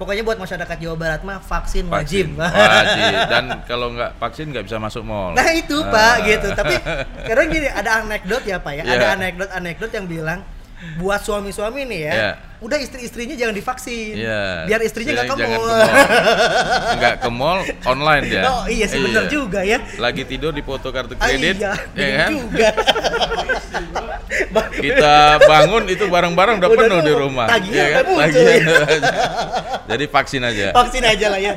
Pokoknya buat masyarakat Jawa Barat mah vaksin, Vaksin wajib. wajib. Dan kalau nggak vaksin nggak bisa masuk mall. Nah itu Ah. pak gitu. Tapi sekarang gini ada anekdot ya pak ya. Iya. Ada anekdot-anekdot yang bilang buat suami-suami nih ya, Iya. udah istri-istrinya jangan divaksin, Iya. biar istrinya nggak ke mall. Nggak ke mall, online dia. Oh iya sih bener juga ya. Lagi tidur di foto kartu Ah, kredit, iya, ya kan? juga. Kita bangun itu barang-barang udah, Udah penuh di rumah. tagihan ya kan? Tagihan ya. udah aja. Jadi vaksin aja. vaksin aja lah ya.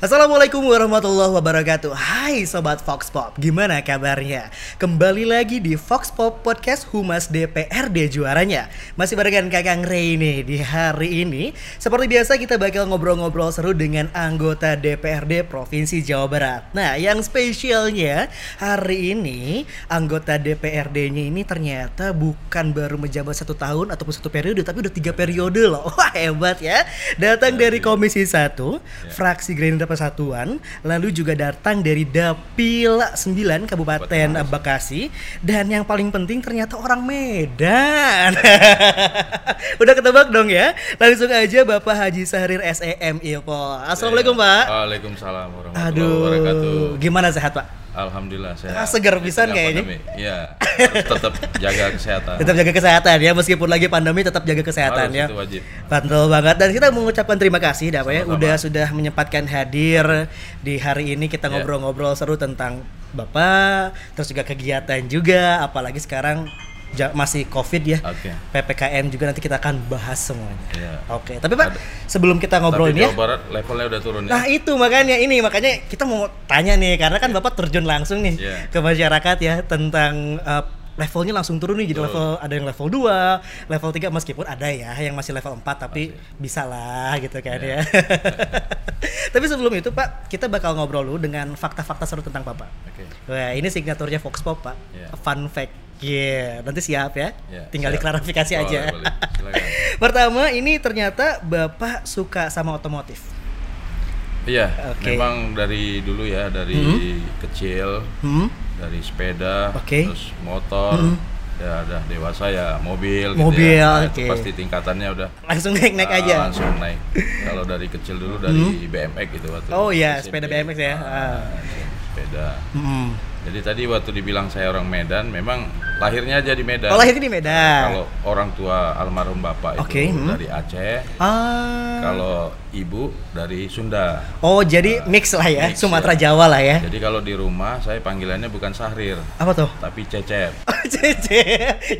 Assalamualaikum warahmatullahi wabarakatuh. Hai Sobat Fox Pop, gimana kabarnya? Kembali lagi di Fox Pop Podcast Humas DPRD juaranya. Masih barengan Kakang Ray nih di hari ini. Seperti biasa kita bakal ngobrol-ngobrol seru dengan anggota DPRD Provinsi Jawa Barat. Nah yang spesialnya hari ini anggota DPRD-nya ini ternyata bukan baru menjabat satu tahun ataupun satu periode Tapi udah tiga periode loh. Wah hebat ya. Datang dari Komisi 1 Fraksi Gerindra Persatuan, lalu juga datang dari Dapil 9 Kabupaten Bekasi dan yang paling penting ternyata orang Medan. Udah ketebak dong ya. Langsung aja Bapak Haji Sahrir SEM Ilpo. Assalamualaikum Pak. Waalaikumsalam warahmatullahi wabarakatuh. Aduh, gimana sehat Pak? Alhamdulillah sehat. Ah, seger pisan Di tengah kayaknya. Iya. Tetap jaga kesehatan. Tetap jaga kesehatan ya meskipun lagi pandemi tetap jaga kesehatan Harus, ya. itu wajib. Betul banget dan kita mengucapkan terima kasih Dah, Pak ya udah sudah menyempatkan hadir di hari ini kita Ya. ngobrol-ngobrol seru tentang Bapak terus juga kegiatan juga apalagi sekarang masih Covid ya. Oke. PPKM juga nanti kita akan bahas semuanya. Iya. Oke, tapi Pak Ada- sebelum kita ngobrol ini ya. Barat levelnya udah turun ya. Nah itu makanya ini makanya kita mau tanya nih karena kan Bapak terjun langsung nih Iya. ke masyarakat ya tentang uh, levelnya langsung turun nih jadi Betul. level ada yang level 2, level 3 meskipun ada ya yang masih level 4 tapi bisa lah gitu kan Iya. ya. tapi sebelum itu Pak, kita bakal ngobrol dulu dengan fakta-fakta seru tentang Bapak. Oke. Wah, ini signaturnya Fox Pop, Pak. Iya. Fun fact. Iya, nanti siap ya. Iya, Tinggal siap. diklarifikasi Boleh, aja. boleh. Pertama, ini ternyata Bapak suka sama otomotif. Iya, Oke. memang dari dulu ya, dari kecil, Hmm? dari sepeda, Oke. terus motor, ya ada dewasa ya mobil, Mobil, gitu ya. Nah, itu oke. pasti tingkatannya udah Langsung naik-naik ah, aja. langsung naik. Kalau dari kecil dulu dari BMX gitu waktu. Oh iya, sepeda BMX ya. Ah, sepeda. Hmm. Jadi tadi waktu dibilang saya orang Medan, memang lahirnya aja di Medan. Oh, lahir di Medan. Kalau orang tua almarhum bapak itu Oke, hmm. dari Aceh, Ah. kalau ibu dari Sunda. Oh, jadi mix lah ya, mix, Sumatera ya. Jawa lah ya. Jadi kalau di rumah saya panggilannya bukan Sahrir, Apa tuh? tapi Cecep. Oh, Cece.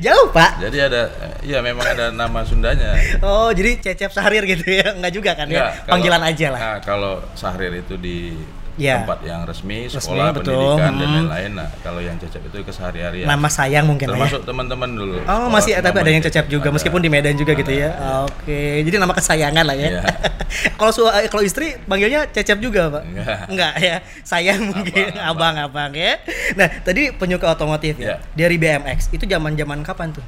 Jauh, Pak. Jadi ada, iya memang ada nama Sundanya. Oh, jadi Cecep Sahrir gitu ya. Enggak juga kan Enggak, ya? kalau- Panggilan aja lah. Nah, kalau Sahrir itu di Iya. tempat yang resmi, Resmi, sekolah, betul. pendidikan dan Hmm. lain-lain. Nah, kalau yang Cecep itu kesehari-harian. Nama sayang mungkin lah ya. Termasuk teman-teman dulu. Oh, sekolah masih tapi ada yang Cecep juga Ada. meskipun di Medan juga gitu ya. Ada, iya. Oke, jadi nama kesayangan lah ya. Iya. kalau eh, kalau istri panggilnya Cecep juga, Pak? Enggak. Enggak ya. Sayang mungkin Abang, abang-abang ya. Nah, tadi penyuka otomotif ya. Iya. Dari BMX itu zaman-zaman kapan tuh?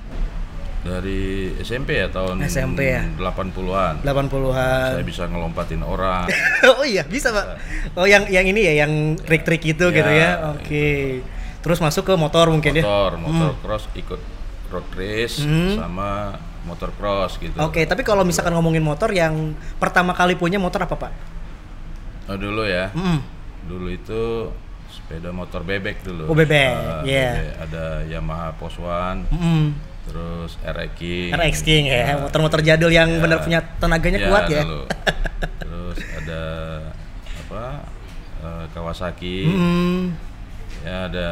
Dari SMP ya tahun SMP ya? 80-an. 80-an. Saya bisa ngelompatin orang. oh iya, bisa, Pak. Oh, yang yang ini ya, yang trik-trik itu Ya, gitu ya. Oke. Terus masuk ke motor mungkin ya. motor, motor cross ikut road race Hmm. sama motor cross gitu. Oke, tapi kalau misalkan ngomongin motor yang pertama kali punya motor apa, Pak? Oh, dulu ya. Mm. Dulu itu sepeda motor bebek dulu. Oh, bebek, Ah, iya. bebek. Ada Yamaha Poswan, Mm. Terus RX King. RX King ya, Ah, motor-motor jadul yang Ya. benar punya tenaganya Ya, kuat ya. dulu. terus ada apa? eh, Kawasaki. Hmm. Ya ada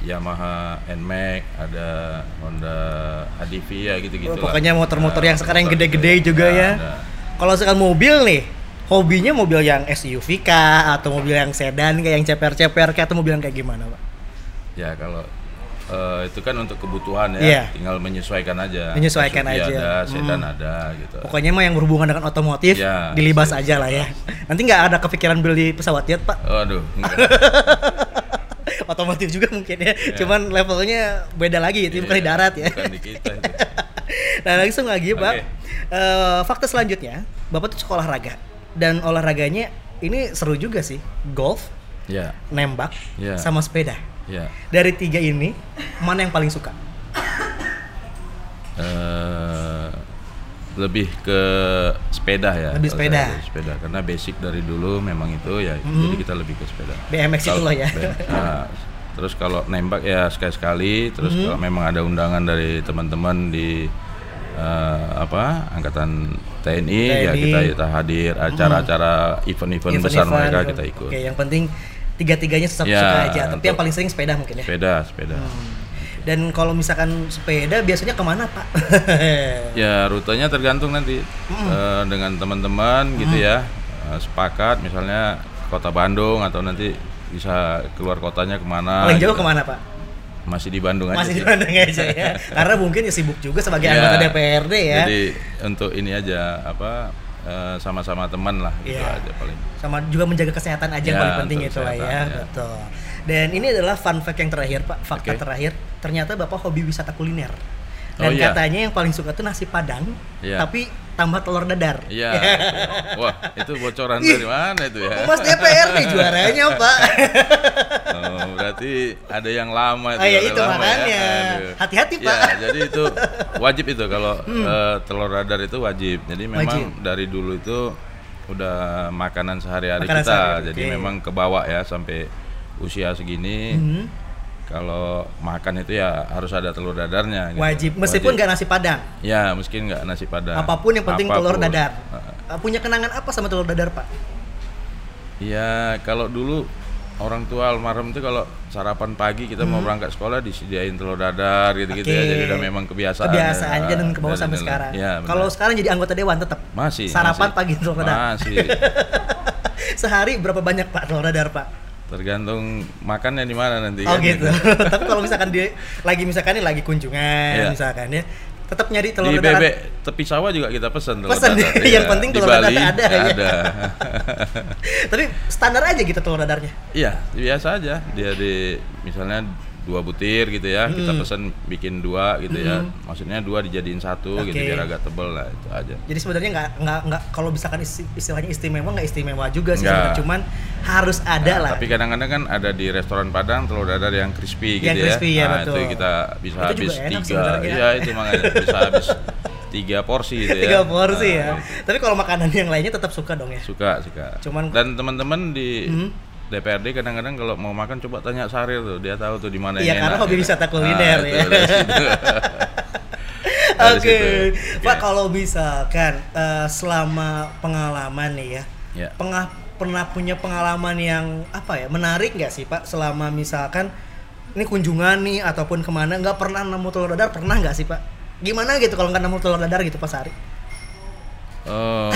Yamaha NMAX, ada Honda HDV ya gitu-gitu. Oh, pokoknya motor-motor Nah, yang sekarang yang gede-gede juga ya. ada. Kalau sekarang mobil nih, hobinya mobil yang SUV kah atau mobil yang sedan kayak yang ceper-ceper kayak atau mobil yang kayak gimana, Pak? Ya kalau eh, itu kan untuk kebutuhan ya, Iya. tinggal menyesuaikan aja. Menyesuaikan aja. Ada, sedan Hmm. ada gitu. Pokoknya mah yang berhubungan dengan otomotif Ya, dilibas siap, aja lah ya. Nanti nggak ada kepikiran beli pesawat jet, Pak. Waduh, enggak. otomotif juga mungkin ya. Cuman levelnya beda lagi itu bukan di Iya, darat ya. Bukan di kita itu. nah langsung lagi Pak. Oke. Eh, fakta selanjutnya, Bapak tuh sekolah olahraga dan olahraganya ini seru juga sih. Golf, Ya, nembak, Ya. sama sepeda. Ya. Dari tiga ini, mana yang paling suka? eh, lebih ke sepeda ya. Lebih sepeda. lebih sepeda karena basic dari dulu memang itu ya. Jadi kita lebih ke sepeda. BMX itu loh ya. Nah, terus kalau nembak ya sekali-sekali. Terus kalau memang ada undangan dari teman-teman di eh, apa angkatan TNI, ya TNI. kita kita hadir acara-acara event-event besar Event-event mereka kita ikut. Oke, yang penting tiga-tiganya suka, Ya, suka aja. Tapi yang paling sering sepeda mungkin ya. Sepeda, sepeda. Dan kalau misalkan sepeda biasanya ke mana Pak? Ya rutenya tergantung nanti Eh, dengan teman-teman gitu ya Eh, sepakat misalnya kota Bandung atau nanti bisa keluar kotanya ke mana. paling jauh gitu. ke mana Pak? Masih di Bandung aja. Masih di. Bandung aja ya. Karena mungkin ya sibuk juga sebagai Ya, anggota DPRD ya. Jadi untuk ini aja apa sama-sama teman lah gitu Iya. aja paling. sama juga menjaga kesehatan aja yang Ya, paling penting itu lah ya, ya. betul. Dan ini adalah fun fact yang terakhir Pak, fakta Oke. terakhir. Ternyata Bapak hobi wisata kuliner. Oh, Dan iya. katanya yang paling suka tuh nasi padang, Iya. tapi tambah telur dadar. Iya. betul. Wah itu bocoran dari mana itu ya? Mas DPRD juaranya Pak. Berarti ada yang lama itu. Oh, iya, ada itu lama ya. makanya. Hati-hati, Pak. Ya, jadi itu wajib itu kalau eh, telur dadar itu wajib. Jadi memang Wajib. dari dulu itu udah makanan sehari-hari kita. sehari-hari, Jadi oke. memang kebawa ya sampai usia segini. Hmm, Kalau makan itu ya harus ada telur dadarnya. gitu. wajib, meskipun nggak nasi padang. Ya, mungkin nggak nasi padang. Apa pun yang penting telur Apa pun. dadar. Heeh. Uh, Punya kenangan apa sama telur dadar, Pak? Ya kalau dulu orang tua almarhum itu kalau sarapan pagi kita mau berangkat sekolah disediain telur dadar gitu-gitu ya. Hmm. Oke. Jadi udah memang kebiasaan. Kebiasaan ya. aja dan ke bawah Dari sampai sekarang. Ya. Kalau sekarang jadi anggota dewan tetap masih sarapan masih. pagi telur dadar. Masih. Sehari berapa banyak Pak telur dadar, Pak? Tergantung makannya di mana nanti Oh kan, gitu. Tapi kalau misalkan dia lagi misalkan nih lagi kunjungan Iya. misalkan ya, tetap nyari telur Di dadar. bebek tepi sawah juga kita pesan telur Pesan, dadar. yang Iya. penting telur dadar ada, ya. Ada. Tapi standar aja gitu telur dadarnya. Iya, biasa aja. Dia di misalnya dua butir gitu ya, kita Hmm. pesan bikin dua gitu ya. Maksudnya dua dijadiin satu gitu Oke. biar agak tebel lah itu aja. Jadi sebenarnya nggak nggak nggak kalau misalkan isti- istilahnya istimewa nggak istimewa juga sih sebenarnya. cuman harus ada Nah, lah. Tapi kadang-kadang kan ada di restoran Padang telur dadar yang crispy Yang gitu crispy, ya, ya. Nah, betul. itu kita bisa Itu habis tiga. Iya, itu makanya bisa habis tiga porsi gitu ya. Tiga porsi Nah, ya. gitu. Tapi kalau makanan yang lainnya tetap suka dong ya. Suka, suka. Cuman- dan teman-teman di Hmm. DPRD kadang-kadang kalau mau makan coba tanya Sarir tuh, dia tahu tuh di mana Iya yang karena enak, hobi wisata kuliner Nah, ya. Oke. Pak Oke. kalau misalkan eh, selama pengalaman nih ya, Ya. pengah pernah punya pengalaman yang apa ya menarik nggak sih Pak selama misalkan ini kunjungan nih ataupun ke mana nggak pernah nemu telur dadar pernah nggak sih Pak? Gimana gitu kalau nggak nemu telur dadar gitu Pak Sari? Oh.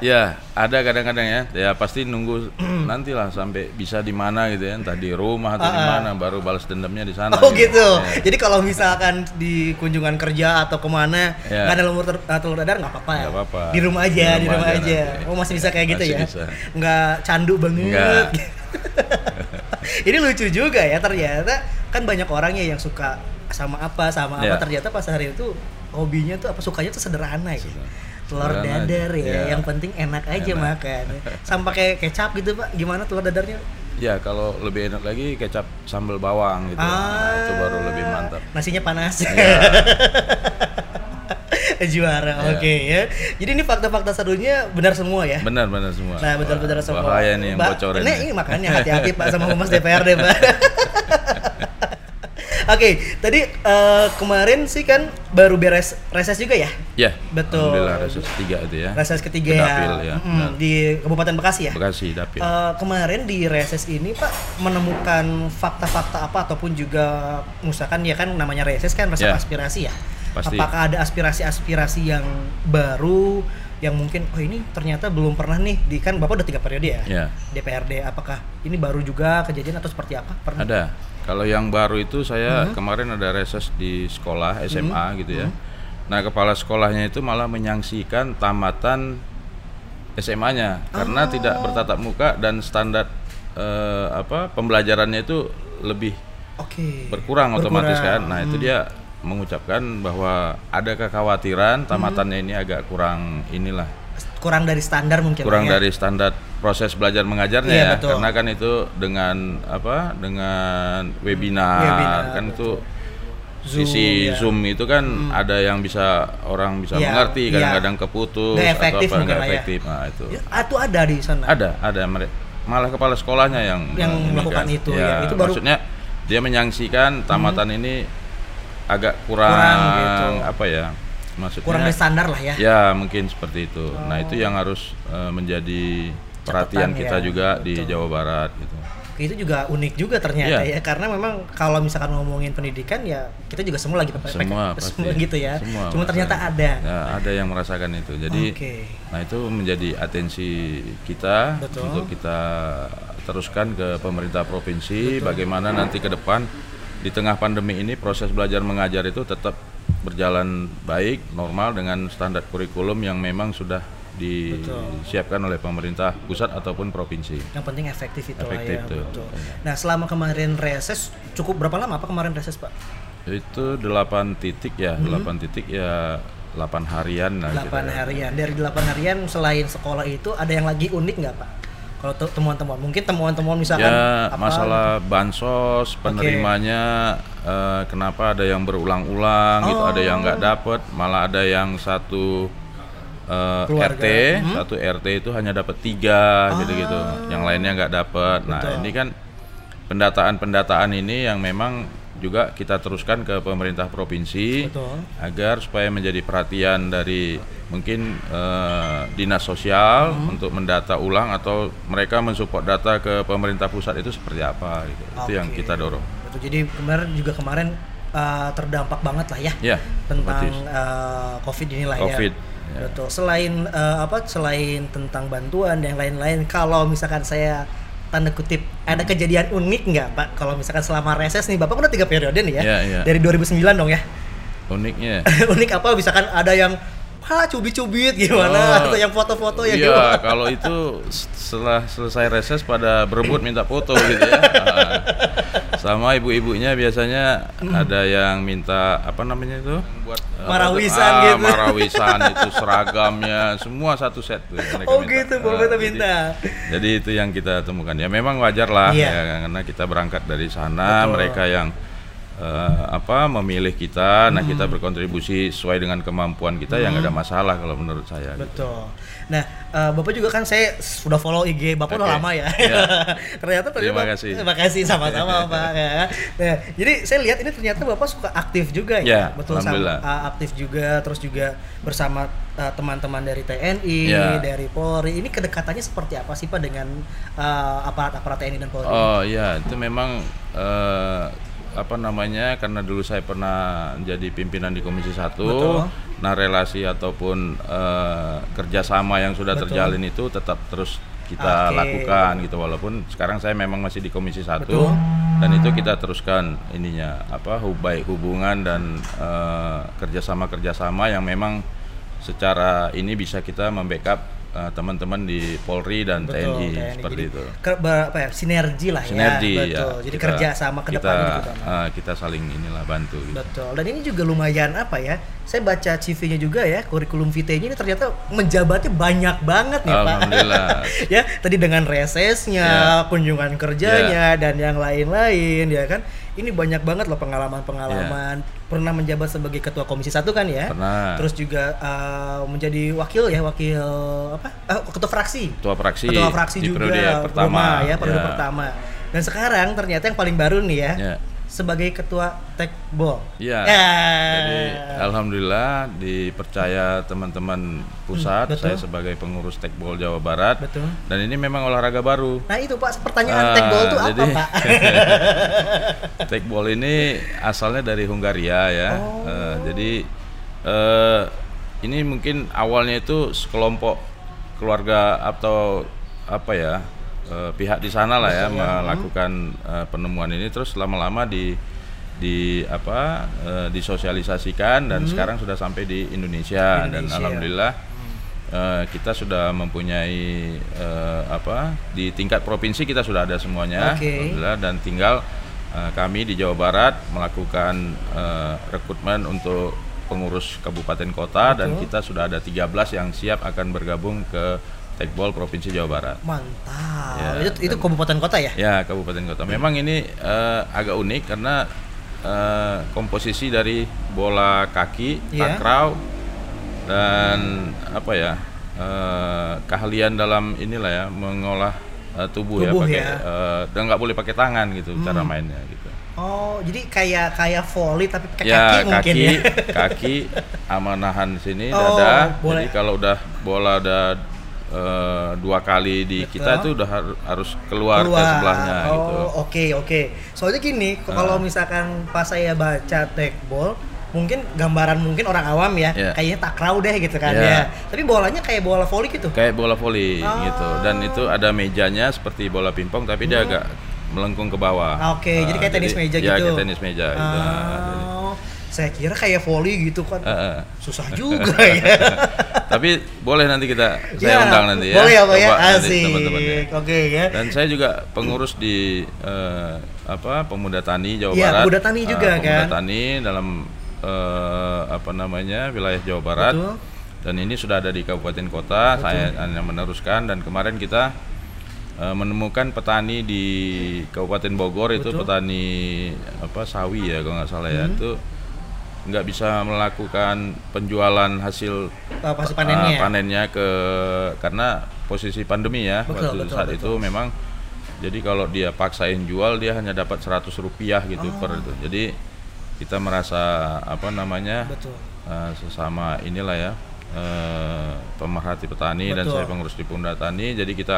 Ya, ada kadang-kadang ya. Ya pasti nunggu nantilah sampai bisa di mana gitu ya, entah di rumah atau di mana baru balas dendamnya di sana. Oh gitu. Ya. Jadi kalau misalkan di kunjungan kerja atau ke mana Ya. nggak ada telur, eh, telur dadar nggak apa-apa. ya? Nggak apa-apa. Di rumah aja, di rumah, aja. nanti. Oh masih bisa kayak gitu Masih ya? bisa. Nggak candu banget. Nggak. Ini lucu juga ya ternyata kan banyak orangnya yang suka sama apa sama apa Ya. ternyata pas hari itu hobinya tuh apa sukanya tuh sederhana ya. Telur dadar aja. ya, Ya. yang penting enak aja Enak. makan. Sama kayak kecap gitu pak, gimana telur dadarnya? Ya, kalau lebih enak lagi kecap sambal bawang gitu. Nah, itu baru lebih mantap. Nasinya panas. Ya. Juara, Ya. oke ya. Jadi ini fakta-fakta serunya benar semua ya. Benar-benar semua. Nah, betul-betul semua. Bahaya nih yang bocorin. Ini, ini makanya hati-hati Pak sama Humas DPRD, Pak. Oke, tadi eh, kemarin sih kan baru beres reses juga ya? Ya, Betul. Alhamdulillah reses tiga itu ya. Reses ketiga Ke Dapil, ya, Mm, di Kabupaten Bekasi ya? Bekasi Dapil. Eh, kemarin di reses ini Pak menemukan fakta-fakta apa ataupun juga misalkan ya kan namanya reses kan rasa Ya. aspirasi ya. Pasti. Apakah ada aspirasi-aspirasi yang baru yang mungkin oh ini ternyata belum pernah nih di kan Bapak udah tiga periode ya Ya. DPRD apakah ini baru juga kejadian atau seperti apa? Pernah? Ada. Kalau yang baru itu saya Mhm. kemarin ada reses di sekolah SMA gitu ya. Nah, kepala sekolahnya itu malah menyaksikan tamatan SMA-nya karena Oh. tidak bertatap muka dan standar eh, apa pembelajarannya itu lebih Oke. berkurang, otomatis kan. Berkurang. Nah, itu Hmm. dia mengucapkan bahwa ada kekhawatiran tamatannya ini agak kurang inilah kurang dari standar mungkin kurang ya. dari standar proses belajar mengajarnya Iya, ya betul. karena kan itu dengan apa dengan webinar, Webinar, kan itu Zoom, sisi ya. zoom itu kan ada yang bisa orang bisa Iya, mengerti iya. kadang-kadang keputus Nggak atau efektif apa mungkin nggak lah ya. efektif nah itu Ya, itu ada di sana. ada ada malah kepala sekolahnya yang Yang melakukan kan. itu, ya. Itu baru- Hmm. maksudnya dia menyaksikan tamatan ini agak kurang, Kurang gitu. apa ya maksudnya Kurang dari standar lah ya. ya mungkin seperti itu nah itu yang harus eh, menjadi perhatian kita ya, juga di betul. Jawa Barat gitu Itu juga unik juga ternyata Iya. ya karena memang kalau misalkan ngomongin pendidikan ya kita juga semua lagi PPK, semua pasti semua gitu ya. Semua Cuma ternyata ada. ya, ada yang merasakan itu jadi Oke. nah itu menjadi atensi kita Betul. untuk kita teruskan ke pemerintah provinsi bagaimana nanti ke depan di tengah pandemi ini proses belajar mengajar itu tetap berjalan baik normal dengan standar kurikulum yang memang sudah disiapkan oleh pemerintah pusat ataupun provinsi Yang penting efektif itu Efektif lah ya. tuh. Betul. Nah selama kemarin reses cukup berapa lama apa kemarin reses pak? itu 8 titik ya Hmm. 8 titik ya 8 harian lah 8 kira-kira. harian. Dari 8 harian selain sekolah itu ada yang lagi unik nggak pak? Kalau te- temuan-temuan mungkin temuan-temuan misalkan ya apa masalah bansos penerimanya eh, kenapa ada yang berulang-ulang gitu ada yang Oh. nggak dapet malah ada yang satu eh, Keluarga. RT satu RT itu hanya dapat tiga gitu-gitu yang lainnya nggak dapet nah Ah. Ini kan pendataan-pendataan ini yang memang juga kita teruskan ke pemerintah provinsi Betul. agar supaya menjadi perhatian dari mungkin eh, dinas sosial Hmm. untuk mendata ulang atau mereka mensupport data ke pemerintah pusat itu seperti apa gitu. Itu yang kita dorong. Betul. Jadi kemarin juga kemarin uh, terdampak banget lah ya Ya, tentang uh, COVID inilah Covid, ya. ya. Betul. Selain uh, apa? Selain tentang bantuan dan lain-lain, kalau misalkan saya tanda kutip ada kejadian unik nggak pak? Kalau misalkan selama reses nih, bapak udah tiga periode nih ya, Iya, iya. dari 2009 dong ya. Uniknya unik apa? Misalkan ada yang ha cubit-cubit gimana Oh, atau yang foto-foto ya Iya, gimana? kalau itu setelah selesai reses pada berebut minta foto gitu ya. Ah. Sama ibu-ibunya biasanya ada yang minta apa namanya itu? Buat Marawisan? Ah, gitu. Marawisan itu seragamnya, semua satu set tuh. mereka Oh minta. gitu, bapak jadi- minta. Jadi itu yang kita temukan. Ya memang wajar lah Iya. ya karena kita berangkat dari sana, Betul. mereka yang eh, apa memilih kita, nah Hmm. kita berkontribusi sesuai dengan kemampuan kita yang ada masalah kalau menurut saya. gitu. Betul. Nah, eh, Bapak juga kan saya sudah follow IG Bapak udah Oke. lama ya. Iya. ternyata Terima Bapak- kasih. Terima kasih sama-sama Pak ya. Nah, jadi saya lihat ini ternyata Bapak suka aktif juga ya. Ya, Betul sama eh, aktif juga terus juga bersama teman-teman dari TNI, Ya. dari Polri. Ini kedekatannya seperti apa sih Pak dengan aparat-aparat TNI dan Polri? Oh iya, itu memang eh, apa namanya karena dulu saya pernah jadi pimpinan di Komisi 1. Betul. Nah, relasi ataupun eh, kerjasama yang sudah Betul. terjalin itu tetap terus kita Oke. lakukan gitu walaupun sekarang saya memang masih di Komisi 1 Betul. dan itu kita teruskan ininya apa baik hubungan dan eh, kerjasama-kerjasama yang memang secara ini bisa kita membackup eh, teman-teman di Polri dan Betul, TNI, TNI. seperti Jadi, itu. ke- apa ya, sinergi lah Sinergi ya. ya. Betul. Jadi Kita- kerja sama ke kita, gitu kan. eh, kita saling inilah bantu gitu. Betul. Dan ini juga lumayan apa ya? Saya baca CV-nya juga ya, kurikulum vitae-nya ini ternyata menjabatnya banyak banget nih, Pak. Alhamdulillah. ya, tadi dengan resesnya, Ya. kunjungan kerjanya dan yang lain-lain ya kan. Ini banyak banget loh pengalaman-pengalaman. Pernah menjabat sebagai ketua komisi satu kan ya? Pernah. Terus juga uh, menjadi wakil ya, wakil apa? Eh, ketua fraksi. Ketua fraksi, Ketua fraksi di juga. periode pertama. Rumah ya, periode Ya. pertama. Dan sekarang ternyata yang paling baru nih ya, Ya. Sebagai ketua tekbol. Iya. Ya. Jadi alhamdulillah dipercaya teman-teman pusat, Hmm, betul. saya sebagai pengurus Tekbol Jawa Barat. Betul. Dan ini memang olahraga baru. Nah itu Pak, pertanyaan Ah, tekbol itu apa Pak? Tekbol ini asalnya dari Hungaria ya. Oh. Eh, jadi eh, ini mungkin awalnya itu sekelompok keluarga atau apa ya eh, pihak di sana lah ya melakukan eh, penemuan ini terus lama-lama di di apa eh, disosialisasikan dan sekarang sudah sampai di Indonesia, dan Indonesia. alhamdulillah eh, kita sudah mempunyai eh, apa di tingkat provinsi kita sudah ada semuanya Oke. alhamdulillah dan tinggal eh, kami di Jawa Barat melakukan eh, rekrutmen untuk pengurus kabupaten kota dan Betul. kita sudah ada 13 yang siap akan bergabung ke Tekbol Provinsi Jawa Barat. Mantap. Ya, itu itu dan- kabupaten kota ya? Ya, kabupaten kota. Memang ini eh, agak unik karena eh, komposisi dari bola kaki, takraw dan apa ya eh, keahlian dalam inilah ya mengolah eh, tubuh, Tubuh ya pakai ya. eh, dan nggak boleh pakai tangan gitu cara mainnya gitu. Oh, jadi kayak kayak volley tapi pakai ya kaki mungkin kaki ya. kaki amanahan sini Oh, dada boleh. jadi kalau udah bola udah eh, dua kali di Betul. kita itu udah har- harus keluar, ke Keluar. sebelahnya oh, gitu oke oke. Soalnya gini, kalau misalkan pas saya baca tekball, mungkin gambaran mungkin orang awam ya, Iya. kayaknya takraw deh gitu kan Iya. ya. Tapi bolanya kayak bola volley gitu. kayak bola voli Oh. gitu dan itu ada mejanya seperti bola pingpong tapi dia agak melengkung ke bawah Ah, Oke, Ah, jadi kayak tenis meja ya, gitu. kayak tenis meja gitu. Ah, jadi- Oh, saya kira kayak volley gitu kan. Ah, ah. Susah juga ya. tapi boleh nanti kita saya Ya, undang nanti ya Boleh ya, Pak ya? Asik. Oke ya. dan saya juga pengurus di eh, apa pemuda tani Jawa Iya, Barat Pemuda Tani Ah, juga, pemuda kan? tani dalam eh, apa namanya wilayah Jawa Barat Betul. dan ini sudah ada di kabupaten kota saya hanya meneruskan dan kemarin kita eh, menemukan petani di Kabupaten Bogor itu Betul. petani apa sawi ya kalau nggak salah ya Hmm. itu nggak bisa melakukan penjualan hasil Oh, pasti panennya. uh, panennya ke karena posisi pandemi ya Betul, waktu betul, saat betul. itu memang jadi kalau dia paksain jual dia hanya dapat 100 rupiah gitu per Oh. itu jadi kita merasa apa namanya Betul. uh, sesama inilah ya uh, pemerhati petani dan Betul. saya pengurus di Punda Tani jadi kita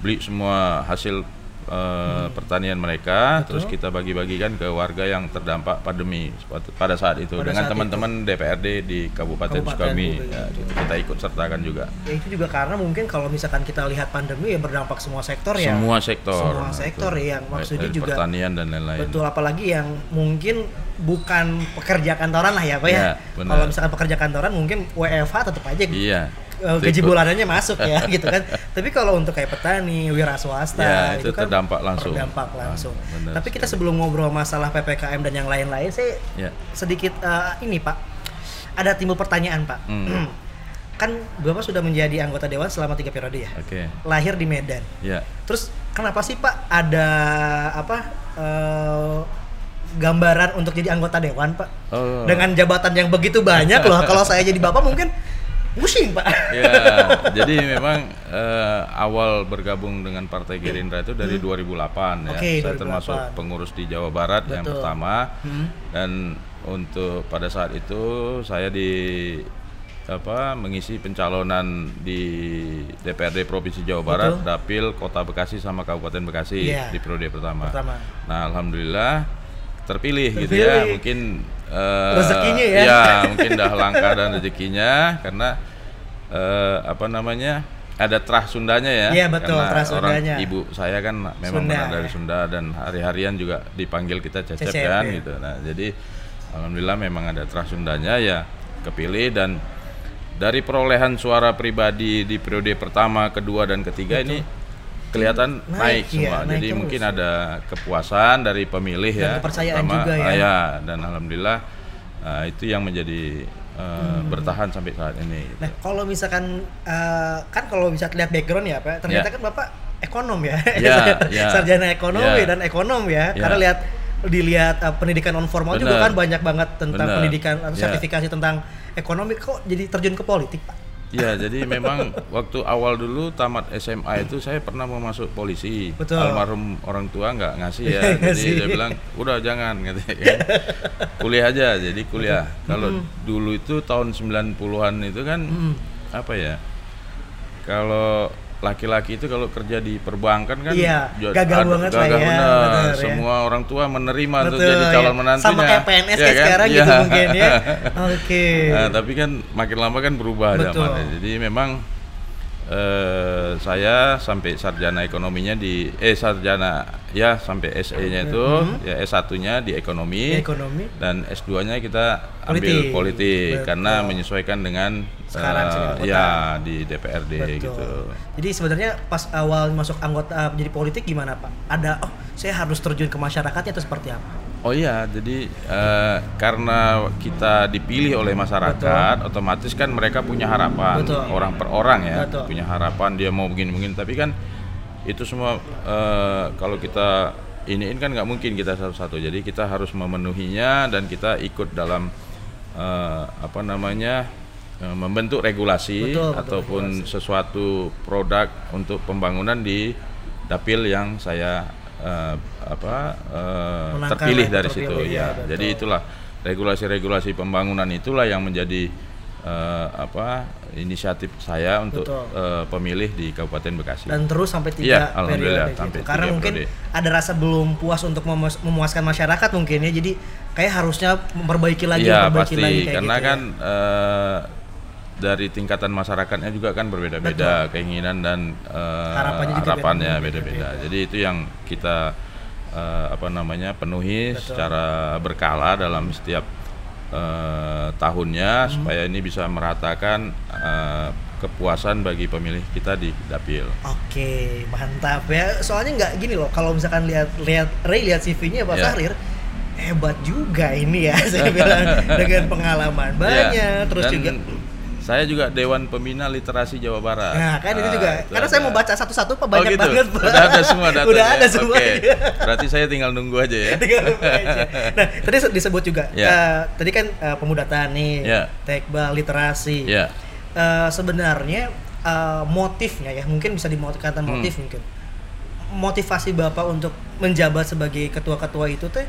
beli semua hasil uh, pertanian mereka. Betul. terus kita bagi-bagikan ke warga yang terdampak pandemi pada saat itu Pada dengan teman-teman DPRD di Kabupaten, Kabupaten Sukabumi Ya, gitu. gitu. kita ikut sertakan juga Ya itu juga karena mungkin kalau misalkan kita lihat pandemi ya berdampak semua sektor ya. semua sektor Semua sektor Betul. yang Baik maksudnya dari juga pertanian dan lain-lain Betul apalagi yang mungkin bukan pekerja kantoran lah ya Pak ya. Iya, benar. Kalau misalkan pekerja kantoran mungkin WFH tetap aja iya eh, gaji Ikut. bulanannya masuk ya gitu kan. Tapi kalau untuk kayak petani, wira swasta Ya, itu kan terdampak langsung. Terdampak langsung. Ah, benar Tapi kita sebelum ngobrol masalah PPKM dan yang lain-lain, saya ya sedikit eh, ini Pak. Ada timbul pertanyaan Pak. Hmm. kan Bapak sudah menjadi anggota dewan selama tiga periode ya. oke Lahir di Medan. ya Terus kenapa sih Pak ada apa eh, gambaran untuk jadi anggota dewan Pak? Oh. Dengan jabatan yang begitu banyak loh. Kalau saya jadi Bapak mungkin pusing Pak. Ya, jadi memang eh, awal bergabung dengan Partai Gerindra itu dari 2008 ya. Hmm. Oke, Saya 2008. termasuk pengurus di Jawa Barat yang Betul. pertama Hmm. dan untuk pada saat itu saya di apa mengisi pencalonan di DPRD Provinsi Jawa Barat, Betul. Dapil Kota Bekasi sama Kabupaten Bekasi Iya. di periode pertama. Pertama. Nah, alhamdulillah terpilih, gitu ya. Terpilih. Mungkin eh, Rezekinya ya. Iya, mungkin dah langka dan rezekinya karena eh, apa namanya? ada terah Sundanya ya. Iya, betul, Karena terah orang Sundanya. ibu saya kan memang Sunda, benar dari ya. Sunda dan hari-harian juga dipanggil kita cecep, Cecep, kan ya. gitu. Nah, jadi alhamdulillah memang ada terah Sundanya ya kepilih dan dari perolehan suara pribadi di periode pertama, kedua dan ketiga ini kelihatan Naik, naik, iya, semua. naik Jadi terus. mungkin ada kepuasan dari pemilih Dan ya. kepercayaan pertama. juga ya. Ya, dan alhamdulillah ah, itu yang menjadi eh, bertahan sampai saat ini. gitu. Hmm. Nah, kalau misalkan eh, kan kalau bisa lihat background ya, Pak, ternyata Ya. kan Bapak ekonom ya. Ya, ya. Sarjana ekonomi Ya. dan ekonom ya. Ya. Karena lihat dilihat eh, pendidikan non formal juga kan banyak banget tentang Benar. pendidikan atau Ya. sertifikasi tentang ekonomi kok jadi terjun ke politik, Pak. Ya, jadi memang waktu awal dulu tamat SMA itu saya pernah mau masuk polisi. Betul. Almarhum orang tua nggak ngasih ya. Jadi dia bilang, "Udah jangan," katanya kan. Kuliah aja. Jadi kuliah. Kalau dulu itu tahun 90-an itu kan Hmm. apa ya? Kalau laki-laki itu kalau kerja di perbankan kan Iya, gagah ada- banget lah gagah ya, bener. bener ya. Semua orang tua menerima untuk Betul, jadi calon ya. menantunya. Sama kayak PNS Ya kayak kan? sekarang Iya. gitu mungkin ya. Oke. Nah, tapi kan makin lama kan berubah Betul. zamannya. Jadi memang eh, saya sampai sarjana ekonominya di eh sarjana ya sampai SE-nya itu ya S1-nya di ekonomi. Ekonomi. dan S2-nya kita ambil politik, Betul. karena menyesuaikan dengan Sekarang kota. ya di DPRD Betul. gitu. Jadi sebenarnya pas awal masuk anggota uh, menjadi politik gimana Pak? Ada oh saya harus terjun ke masyarakatnya atau seperti apa? Oh iya, jadi eh, karena kita dipilih oleh masyarakat, otomatis kan mereka punya harapan Betul. orang per orang ya, Betul. punya harapan dia mau begini begini. Tapi kan itu semua eh, kalau kita iniin kan nggak mungkin kita satu-satu. Jadi kita harus memenuhinya dan kita ikut dalam eh, apa namanya membentuk regulasi Betul, betul, ataupun sesuatu produk untuk pembangunan di dapil yang saya eh, apa Menangkan terpilih dari terpilih, situ ya, ya. Jadi itulah regulasi-regulasi pembangunan itulah yang menjadi eh, apa inisiatif saya untuk Betul. eh, pemilih di Kabupaten Bekasi. dan terus sampai tiga periode alhamdulillah, gitu. sampai Karena tiga mungkin periode. ada rasa belum puas untuk memuas- memuaskan masyarakat mungkin ya. Jadi kayak harusnya memperbaiki lagi, Iya memperbaiki pasti lagi kayak karena gitu ya. kan eh, dari tingkatan masyarakatnya juga kan berbeda-beda keinginan dan eh, Harapannya harapannya beda-beda. Jadi itu yang kita eh, apa namanya penuhi secara berkala dalam setiap eh, tahunnya Hmm. supaya ini bisa meratakan eh, kepuasan bagi pemilih kita di dapil. Oke, mantap ya. Soalnya nggak gini loh, kalau misalkan lihat lihat Ray lihat CV-nya Pak Ya. Sahrir, hebat juga ini ya saya bilang dengan pengalaman banyak Iya, terus dan juga saya juga Dewan Pembina Literasi Jawa Barat. Nah, kan itu Ah, juga. itu Karena saya ada. mau baca satu-satu Pak Oh banyak gitu. banget. Pak. Udah ada semua datanya. Udah ada semua. Oke. Berarti saya tinggal nunggu aja ya. Tinggal lupa aja. Nah, tadi disebut juga. Ya. eh, tadi kan eh, pemudataan nih, Ya. tekbal, literasi. Ya. Eh, sebenarnya eh, motifnya ya, mungkin bisa dikatakan Hmm. motif mungkin. Motivasi Bapak untuk menjabat sebagai ketua-ketua itu teh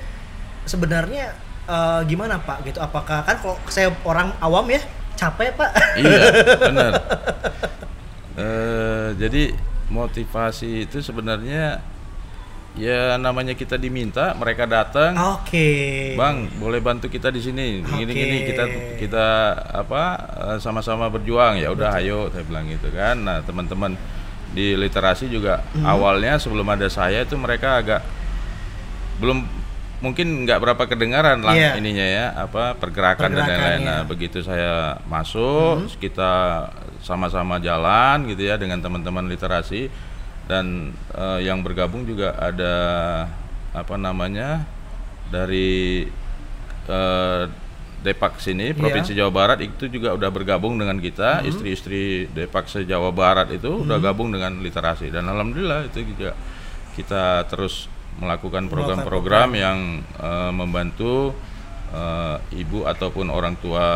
sebenarnya eh, gimana Pak gitu? Apakah kan kalau saya orang awam ya capek Pak? Iya, benar. Eh, jadi motivasi itu sebenarnya ya namanya kita diminta, mereka datang, Oke. Bang, boleh bantu kita di sini. Gini Oke. gini kita kita apa eh, sama-sama berjuang. Ya udah ayo saya bilang gitu kan. Nah, teman-teman di literasi juga Hmm. awalnya sebelum ada saya itu mereka agak belum mungkin nggak berapa kedengaran lah Iya. ininya ya apa pergerakan dan lain-lain. Nah, begitu saya masuk kita sama-sama jalan gitu ya dengan teman-teman literasi. Dan eh, yang bergabung juga ada apa namanya dari eh, Depak sini Provinsi Jawa Barat itu juga udah bergabung dengan kita. Istri-istri Depak se Jawa Barat itu udah gabung dengan literasi. Dan alhamdulillah itu juga kita terus melakukan program-program yang eh, membantu eh, ibu ataupun orang tua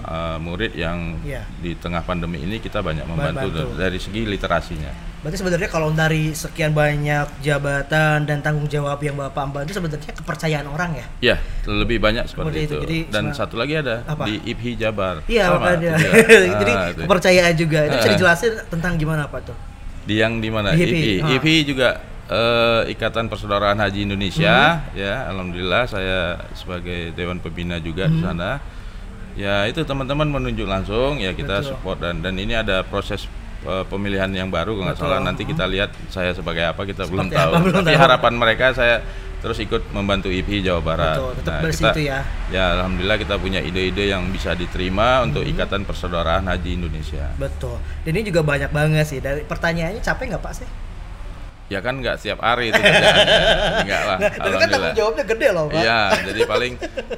eh, murid yang Iya. di tengah pandemi ini kita banyak membantu Membantu. dari segi literasinya. Berarti sebenarnya kalau dari sekian banyak jabatan dan tanggung jawab yang Bapak ambil itu sebenarnya kepercayaan orang ya? Ya, lebih banyak seperti itu. itu. Jadi Dan satu lagi ada Apa? di IPHI Jabar. Iya makanya. juga. Jadi Ah, itu. kepercayaan juga. Itu bisa Ah. dijelasin tentang gimana Pak tuh? di yang di mana? IPHI. IPHI, ah. IPHI juga eh, Ikatan Persaudaraan Haji Indonesia, Hmm. ya, alhamdulillah saya sebagai dewan pembina juga di Hmm. sana. Ya itu teman-teman menunjuk langsung, ya kita Betul. support dan dan ini ada proses eh, pemilihan yang baru kalau nggak salah nanti kita lihat saya sebagai apa kita belum Seperti tahu. apa, belum Tapi tahu. harapan mereka saya terus ikut membantu IPHI Jawa Barat. Betul, tetap dari kita, ya. Ya alhamdulillah kita punya ide-ide yang bisa diterima untuk Hmm. Ikatan Persaudaraan Haji Indonesia. Betul. Dan ini juga banyak banget sih. Dari pertanyaannya capek nggak Pak sih? Ya kan nggak setiap hari itu. Enggak lah, Nah, itu kan tanggung alhamdulillah. jawabnya gede loh Pak. Iya, jadi paling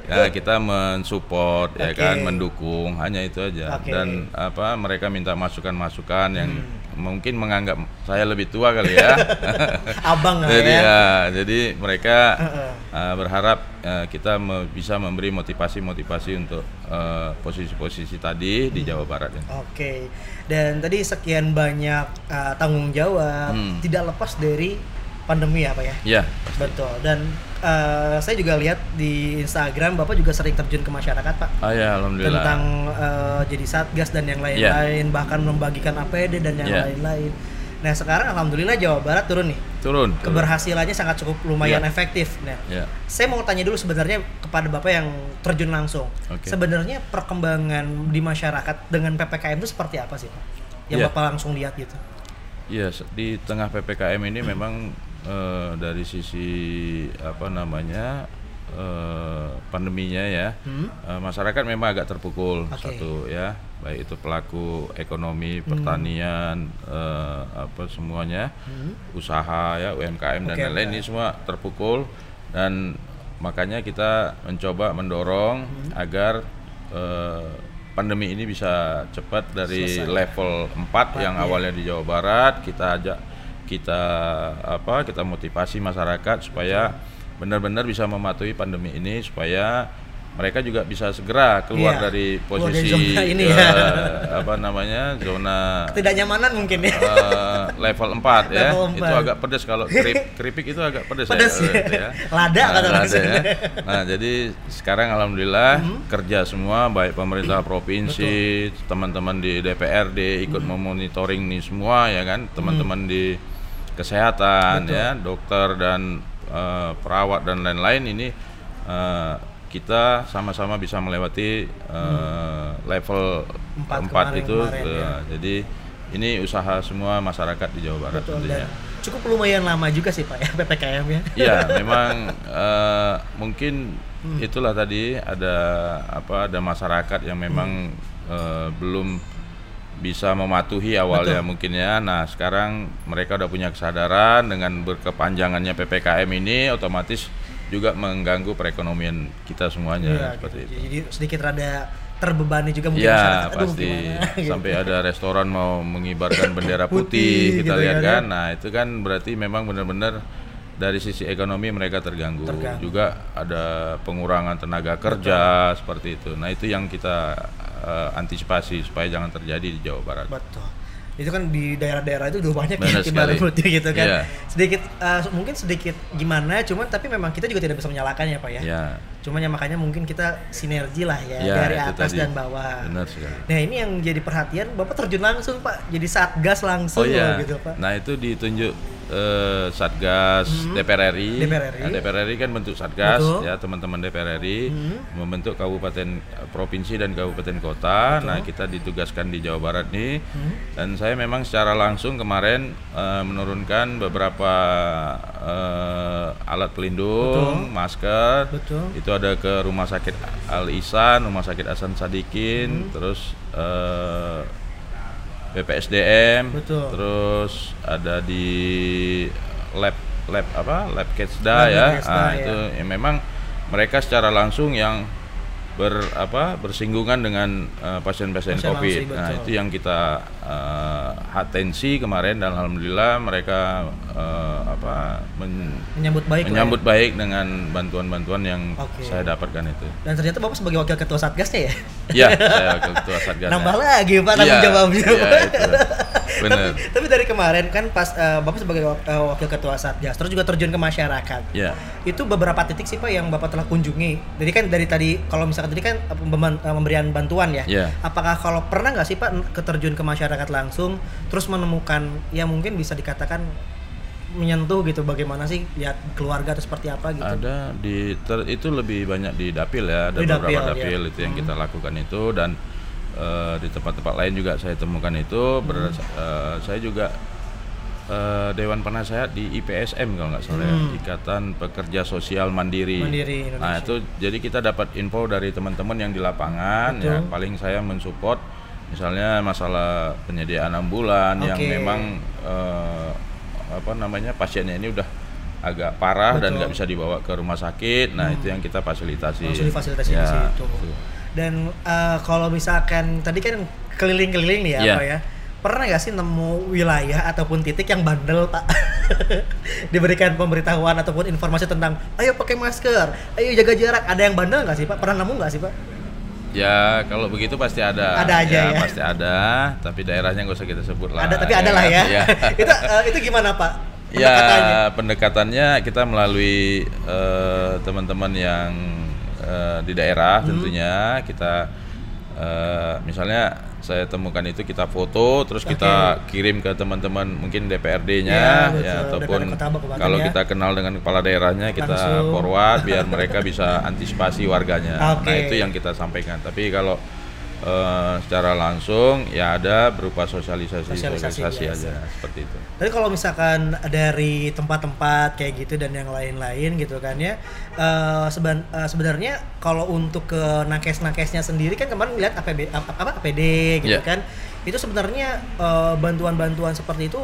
ya kita mensupport ya Oke. kan, mendukung, hanya itu aja. Oke. Dan apa mereka minta masukan-masukan yang Hmm. Mungkin menganggap saya lebih tua kali ya. Abang lah jadi ya. ya, jadi mereka uh, berharap uh, kita me- bisa memberi motivasi-motivasi untuk uh, posisi-posisi tadi di Jawa Barat ini. Oke. Dan tadi sekian banyak uh, tanggung jawab Hmm. tidak lepas dari pandemi ya Pak ya? Ya, Betul. Dan uh, saya juga lihat di Instagram Bapak juga sering terjun ke masyarakat Pak. ah ya, alhamdulillah. Tentang uh, jadi satgas dan yang lain-lain, bahkan membagikan APD dan yang Iya. lain-lain. Nah sekarang alhamdulillah Jawa Barat turun nih. turun. turun. Keberhasilannya sangat cukup lumayan Iya. efektif. Nah, Ya. saya mau tanya dulu sebenarnya kepada Bapak yang terjun langsung. Oke. Sebenarnya perkembangan di masyarakat dengan PPKM itu seperti apa sih Pak? Yang Iya. Bapak langsung lihat gitu. Iya, se- di tengah PPKM ini memang eh, dari sisi apa namanya eh, pandeminya ya, Hmm? eh, masyarakat memang agak terpukul Oke. satu ya, baik itu pelaku ekonomi, pertanian, eh, apa semuanya, Hmm? usaha ya UMKM dan Oke, lain-lain oke. ini semua terpukul dan makanya kita mencoba mendorong Hmm. agar eh, pandemi ini bisa cepat dari Selesai. level 4 yang iya. awalnya di Jawa Barat kita ajak kita apa kita motivasi masyarakat supaya benar-benar bisa mematuhi pandemi ini supaya mereka juga bisa segera keluar Iya, dari dari posisi zona ini ya. apa namanya zona Tidak nyamanan mungkin ya. eh, level 4 ya. Level Itu empat. agak pedas kalau kerip, keripik itu agak pedas, Pedas ya. ya. itu ya. Lada Nah, kata lada ya. Nah, jadi sekarang alhamdulillah Mhm. kerja semua baik pemerintah provinsi, teman-teman di DPRD ikut Mhm. memonitoring nih semua ya kan, teman-teman di kesehatan Betul. ya, dokter dan eh, perawat dan lain-lain ini eh, kita sama-sama bisa melewati eh, level Mhm. Empat 4 kemarin- itu kemarin, ya. jadi ini usaha semua masyarakat di Jawa Barat Betul tentunya. cukup lumayan lama juga sih Pak ya PPKM ya. Iya, memang eh, mungkin Hmm. itulah tadi ada apa ada masyarakat yang memang Hmm. eh, belum bisa mematuhi awalnya mungkin ya. Nah, sekarang mereka udah punya kesadaran dengan berkepanjangannya PPKM ini otomatis juga mengganggu perekonomian kita semuanya Iya, seperti gitu. itu. Jadi sedikit rada terbebani juga mungkin Ya masyarakat. Pasti gimana, gitu. sampai ada restoran mau mengibarkan bendera Putih, putih, kita gitu lihat kan ya. kan. Nah itu kan berarti memang benar-benar dari sisi ekonomi mereka terganggu. Terganggu. Juga ada pengurangan tenaga kerja seperti itu. Nah itu yang kita eh, antisipasi supaya jangan terjadi di Jawa Barat. Betul. Itu kan di daerah-daerah itu udah banyak Benar ya gitu kan. Iya. Sedikit eh, mungkin sedikit gimana cuman tapi memang kita juga tidak bisa menyalahkan ya Pak ya. Ya, Cuman ya makanya mungkin kita sinergi lah ya, Ya, dari atas tadi. dan bawah. benar sekali. Nah ini yang jadi perhatian Bapak terjun langsung Pak, jadi satgas langsung Oh iya, loh, gitu Pak. nah itu ditunjuk eh, Satgas DPR RI. DPR RI. Nah, DPR RI kan bentuk Satgas Betul. ya teman-teman DPR RI Hmm. membentuk kabupaten eh, provinsi dan kabupaten kota. Nah kita ditugaskan di Jawa Barat nih Hmm. dan saya memang secara langsung kemarin eh, menurunkan beberapa eh, alat pelindung, masker. Betul. Itu ada ke Rumah Sakit Al Ihsan, Rumah Sakit Hasan Sadikin, terus eh, BPSDM, Betul. terus ada di lab lab apa lab Ketsda Lab ya, Ketsda, Ah, ya. itu ya memang mereka secara langsung yang ber apa bersinggungan dengan eh, pasien-pasien Pasien COVID. Nah itu yang kita eh, atensi kemarin dan alhamdulillah mereka eh, apa men- Menyambut baik ya. menyambut baik dengan bantuan-bantuan yang Oke. saya dapatkan itu. Dan ternyata Bapak sebagai wakil ketua satgasnya ya. Ya, saya wakil ketua satgas. Nambah lagi Pak tanggung Iya, jawabnya. iya, itu. Bener. tapi, tapi dari kemarin kan pas eh, Bapak sebagai wak- eh, wakil ketua satgas terus juga terjun ke masyarakat. Ya. Itu beberapa titik sih Pak yang Bapak telah kunjungi. Jadi kan dari tadi kalau misalkan tadi kan eh, pemberian bantuan ya. Iya. Apakah kalau pernah nggak sih Pak keterjun ke masyarakat langsung terus menemukan ya mungkin bisa dikatakan menyentuh gitu bagaimana sih lihat keluarga atau seperti apa gitu. Ada di ter- itu lebih banyak di dapil ya, ada Di beberapa dapil, dapil, ya. itu yang kita lakukan itu dan eh, di tempat-tempat lain juga saya temukan itu. Ber- eh, saya juga eh, Dewan Penasehat di IPSM kalau nggak salah, ya, Hmm. Ikatan Pekerja Sosial Mandiri. Mandiri Indonesia. Nah itu jadi kita dapat info dari teman-teman yang di lapangan ya Betul. paling saya mensupport misalnya masalah penyediaan ambulan yang Oke. memang eh, apa namanya pasiennya ini udah agak parah dan Betul. nggak bisa dibawa ke rumah sakit. Nah itu yang kita fasilitasi. Langsung difasilitasi di Ya, situ. itu. Dan eh, kalau misalkan tadi kan keliling-keliling nih ya, Iya. Pak ya. Pernah nggak sih nemu wilayah ataupun titik yang bandel, Pak? Diberikan pemberitahuan ataupun informasi tentang ayo pakai masker, ayo jaga jarak. Ada yang bandel nggak sih, Pak? Pernah nemu nggak sih, Pak? Ya kalau begitu pasti ada. Ada aja ya? Pasti ada. Tapi daerahnya nggak usah kita sebut lah. ada tapi ada lah ya. Iya. itu eh, itu gimana, Pak? Ya Pendekatannya? pendekatannya kita melalui eh, teman-teman yang eh, di daerah Hmm. tentunya kita eh, misalnya saya temukan itu kita foto terus kita kirim ke teman-teman mungkin DPRD-nya Ya, betul. ya, ataupun kalau ya. kita kenal dengan kepala daerahnya kita Langsung. forward biar mereka bisa antisipasi warganya. Nah Oke. itu yang kita sampaikan. Tapi kalau eh, secara langsung ya ada berupa sosialisasi Sosialisasi sosialisasi biasa. aja seperti itu. Tapi kalau misalkan dari tempat-tempat kayak gitu dan yang lain-lain gitu kan ya, eh, seben- eh, sebenarnya kalau untuk ke nakes-nakesnya sendiri kan kemarin lihat APB apa, apa APD gitu Iya. kan, itu sebenarnya bantuan-bantuan seperti itu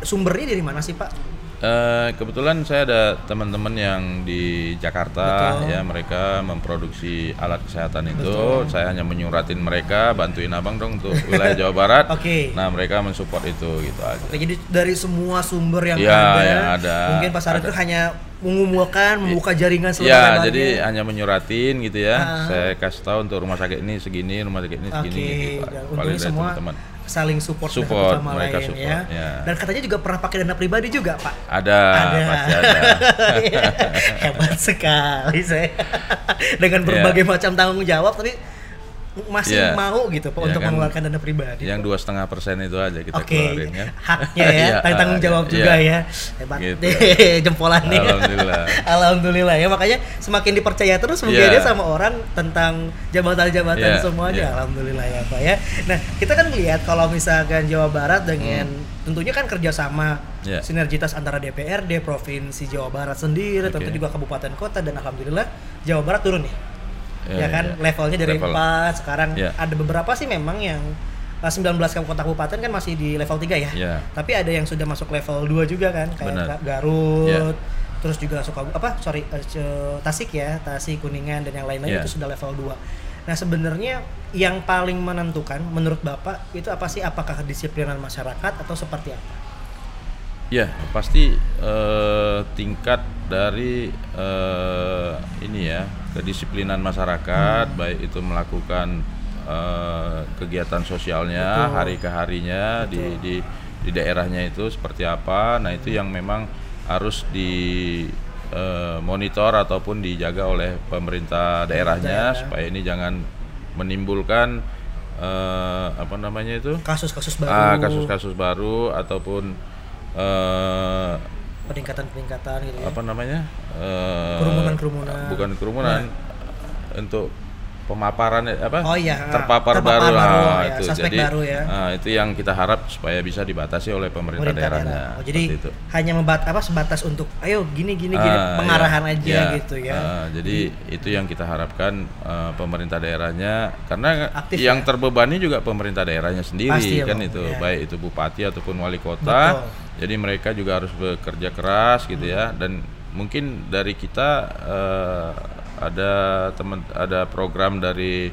sumbernya dari mana sih Pak? Eh, kebetulan saya ada teman-teman yang di Jakarta Betul. ya mereka memproduksi alat kesehatan itu saya hanya menyuratin mereka bantuin abang dong untuk wilayah Jawa Barat Oke. nah mereka mensupport itu gitu aja Oke, jadi dari semua sumber yang, Iya, ada, yang ada, mungkin ada. itu hanya mengumpulkan, membuka jaringan Ya, selebar-lebarnya. jadi hanya menyuratin gitu ya. Ah. Saya kasih tahu untuk rumah sakit ini segini, rumah sakit ini segini. gitu. Paling untungnya dari semua teman-teman. Saling support, satu Support, sama mereka lain support, ya. ya. Dan katanya juga pernah pakai dana pribadi juga, Pak. Ada, pasti ada. Hebat sekali saya. Dengan berbagai macam tanggung jawab tapi masih Iya. mau gitu Pak Iya untuk kan, mengeluarkan dana pribadi. Yang dua setengah persen itu aja kita Oke, keluarin kan. haknya ya, Iya, tang- tanggung jawab iya. juga ya. Hebat Gitu. jempolan nih. Alhamdulillah. Alhamdulillah ya, makanya semakin dipercaya terus mungkin Iya. dia sama orang tentang jabatan-jabatan Iya, semuanya. iya. Alhamdulillah ya Pak ya. Nah, kita kan melihat kalau misalkan Jawa Barat dengan Hmm. tentunya kan kerjasama Iya. sinergitas antara DPRD, Provinsi Jawa Barat sendiri, tentu Oke. juga kabupaten kota dan alhamdulillah Jawa Barat turun nih. Iya, ya kan iya. levelnya dari Level. 4 sekarang Iya. ada beberapa sih memang yang uh, 19 kota-kabupaten kan masih di level 3 ya. Iya. Tapi ada yang sudah masuk level 2 juga kan kayak Benar. Ga- Garut. Iya. Terus juga suka apa sorry uh, Ce- Tasik ya, Tasik Kuningan dan yang lain-lain Iya. itu sudah level 2. Nah, sebenarnya yang paling menentukan menurut Bapak itu apa sih? Apakah kedisiplinan masyarakat atau seperti apa? Ya, pasti eh, tingkat dari eh, ini ya kedisiplinan masyarakat, baik itu melakukan eh, kegiatan sosialnya Betul. hari ke harinya di, Betul. di di daerahnya itu seperti apa. Nah itu yang memang harus di eh, monitor ataupun dijaga oleh pemerintah daerahnya Daerah. supaya ini jangan menimbulkan eh, apa namanya itu Kasus-kasus baru, ah kasus-kasus baru ataupun eh, peningkatan-peningkatan gitu ya. apa namanya Eh, Kerumunan-kerumunan. bukan kerumunan untuk pemaparan apa Oh iya, ah, terpapar, terpapar baru, baru, ah, ya, itu suspek jadi baru ya. ah, itu yang kita harap supaya bisa dibatasi oleh pemerintah, pemerintah daerahnya daerah. Oh, jadi itu. hanya membat apa sebatas untuk ayo gini gini gini Ah, pengarahan iya, aja iya. gitu ya. Ah, jadi itu yang kita harapkan eh, pemerintah daerahnya karena Aktif yang ya? terbebani juga pemerintah daerahnya sendiri Pasti ya, kan Bang. itu Iya. baik itu bupati ataupun wali kota. Betul. Jadi mereka juga harus bekerja keras gitu ya dan mungkin dari kita eh, ada teman ada program dari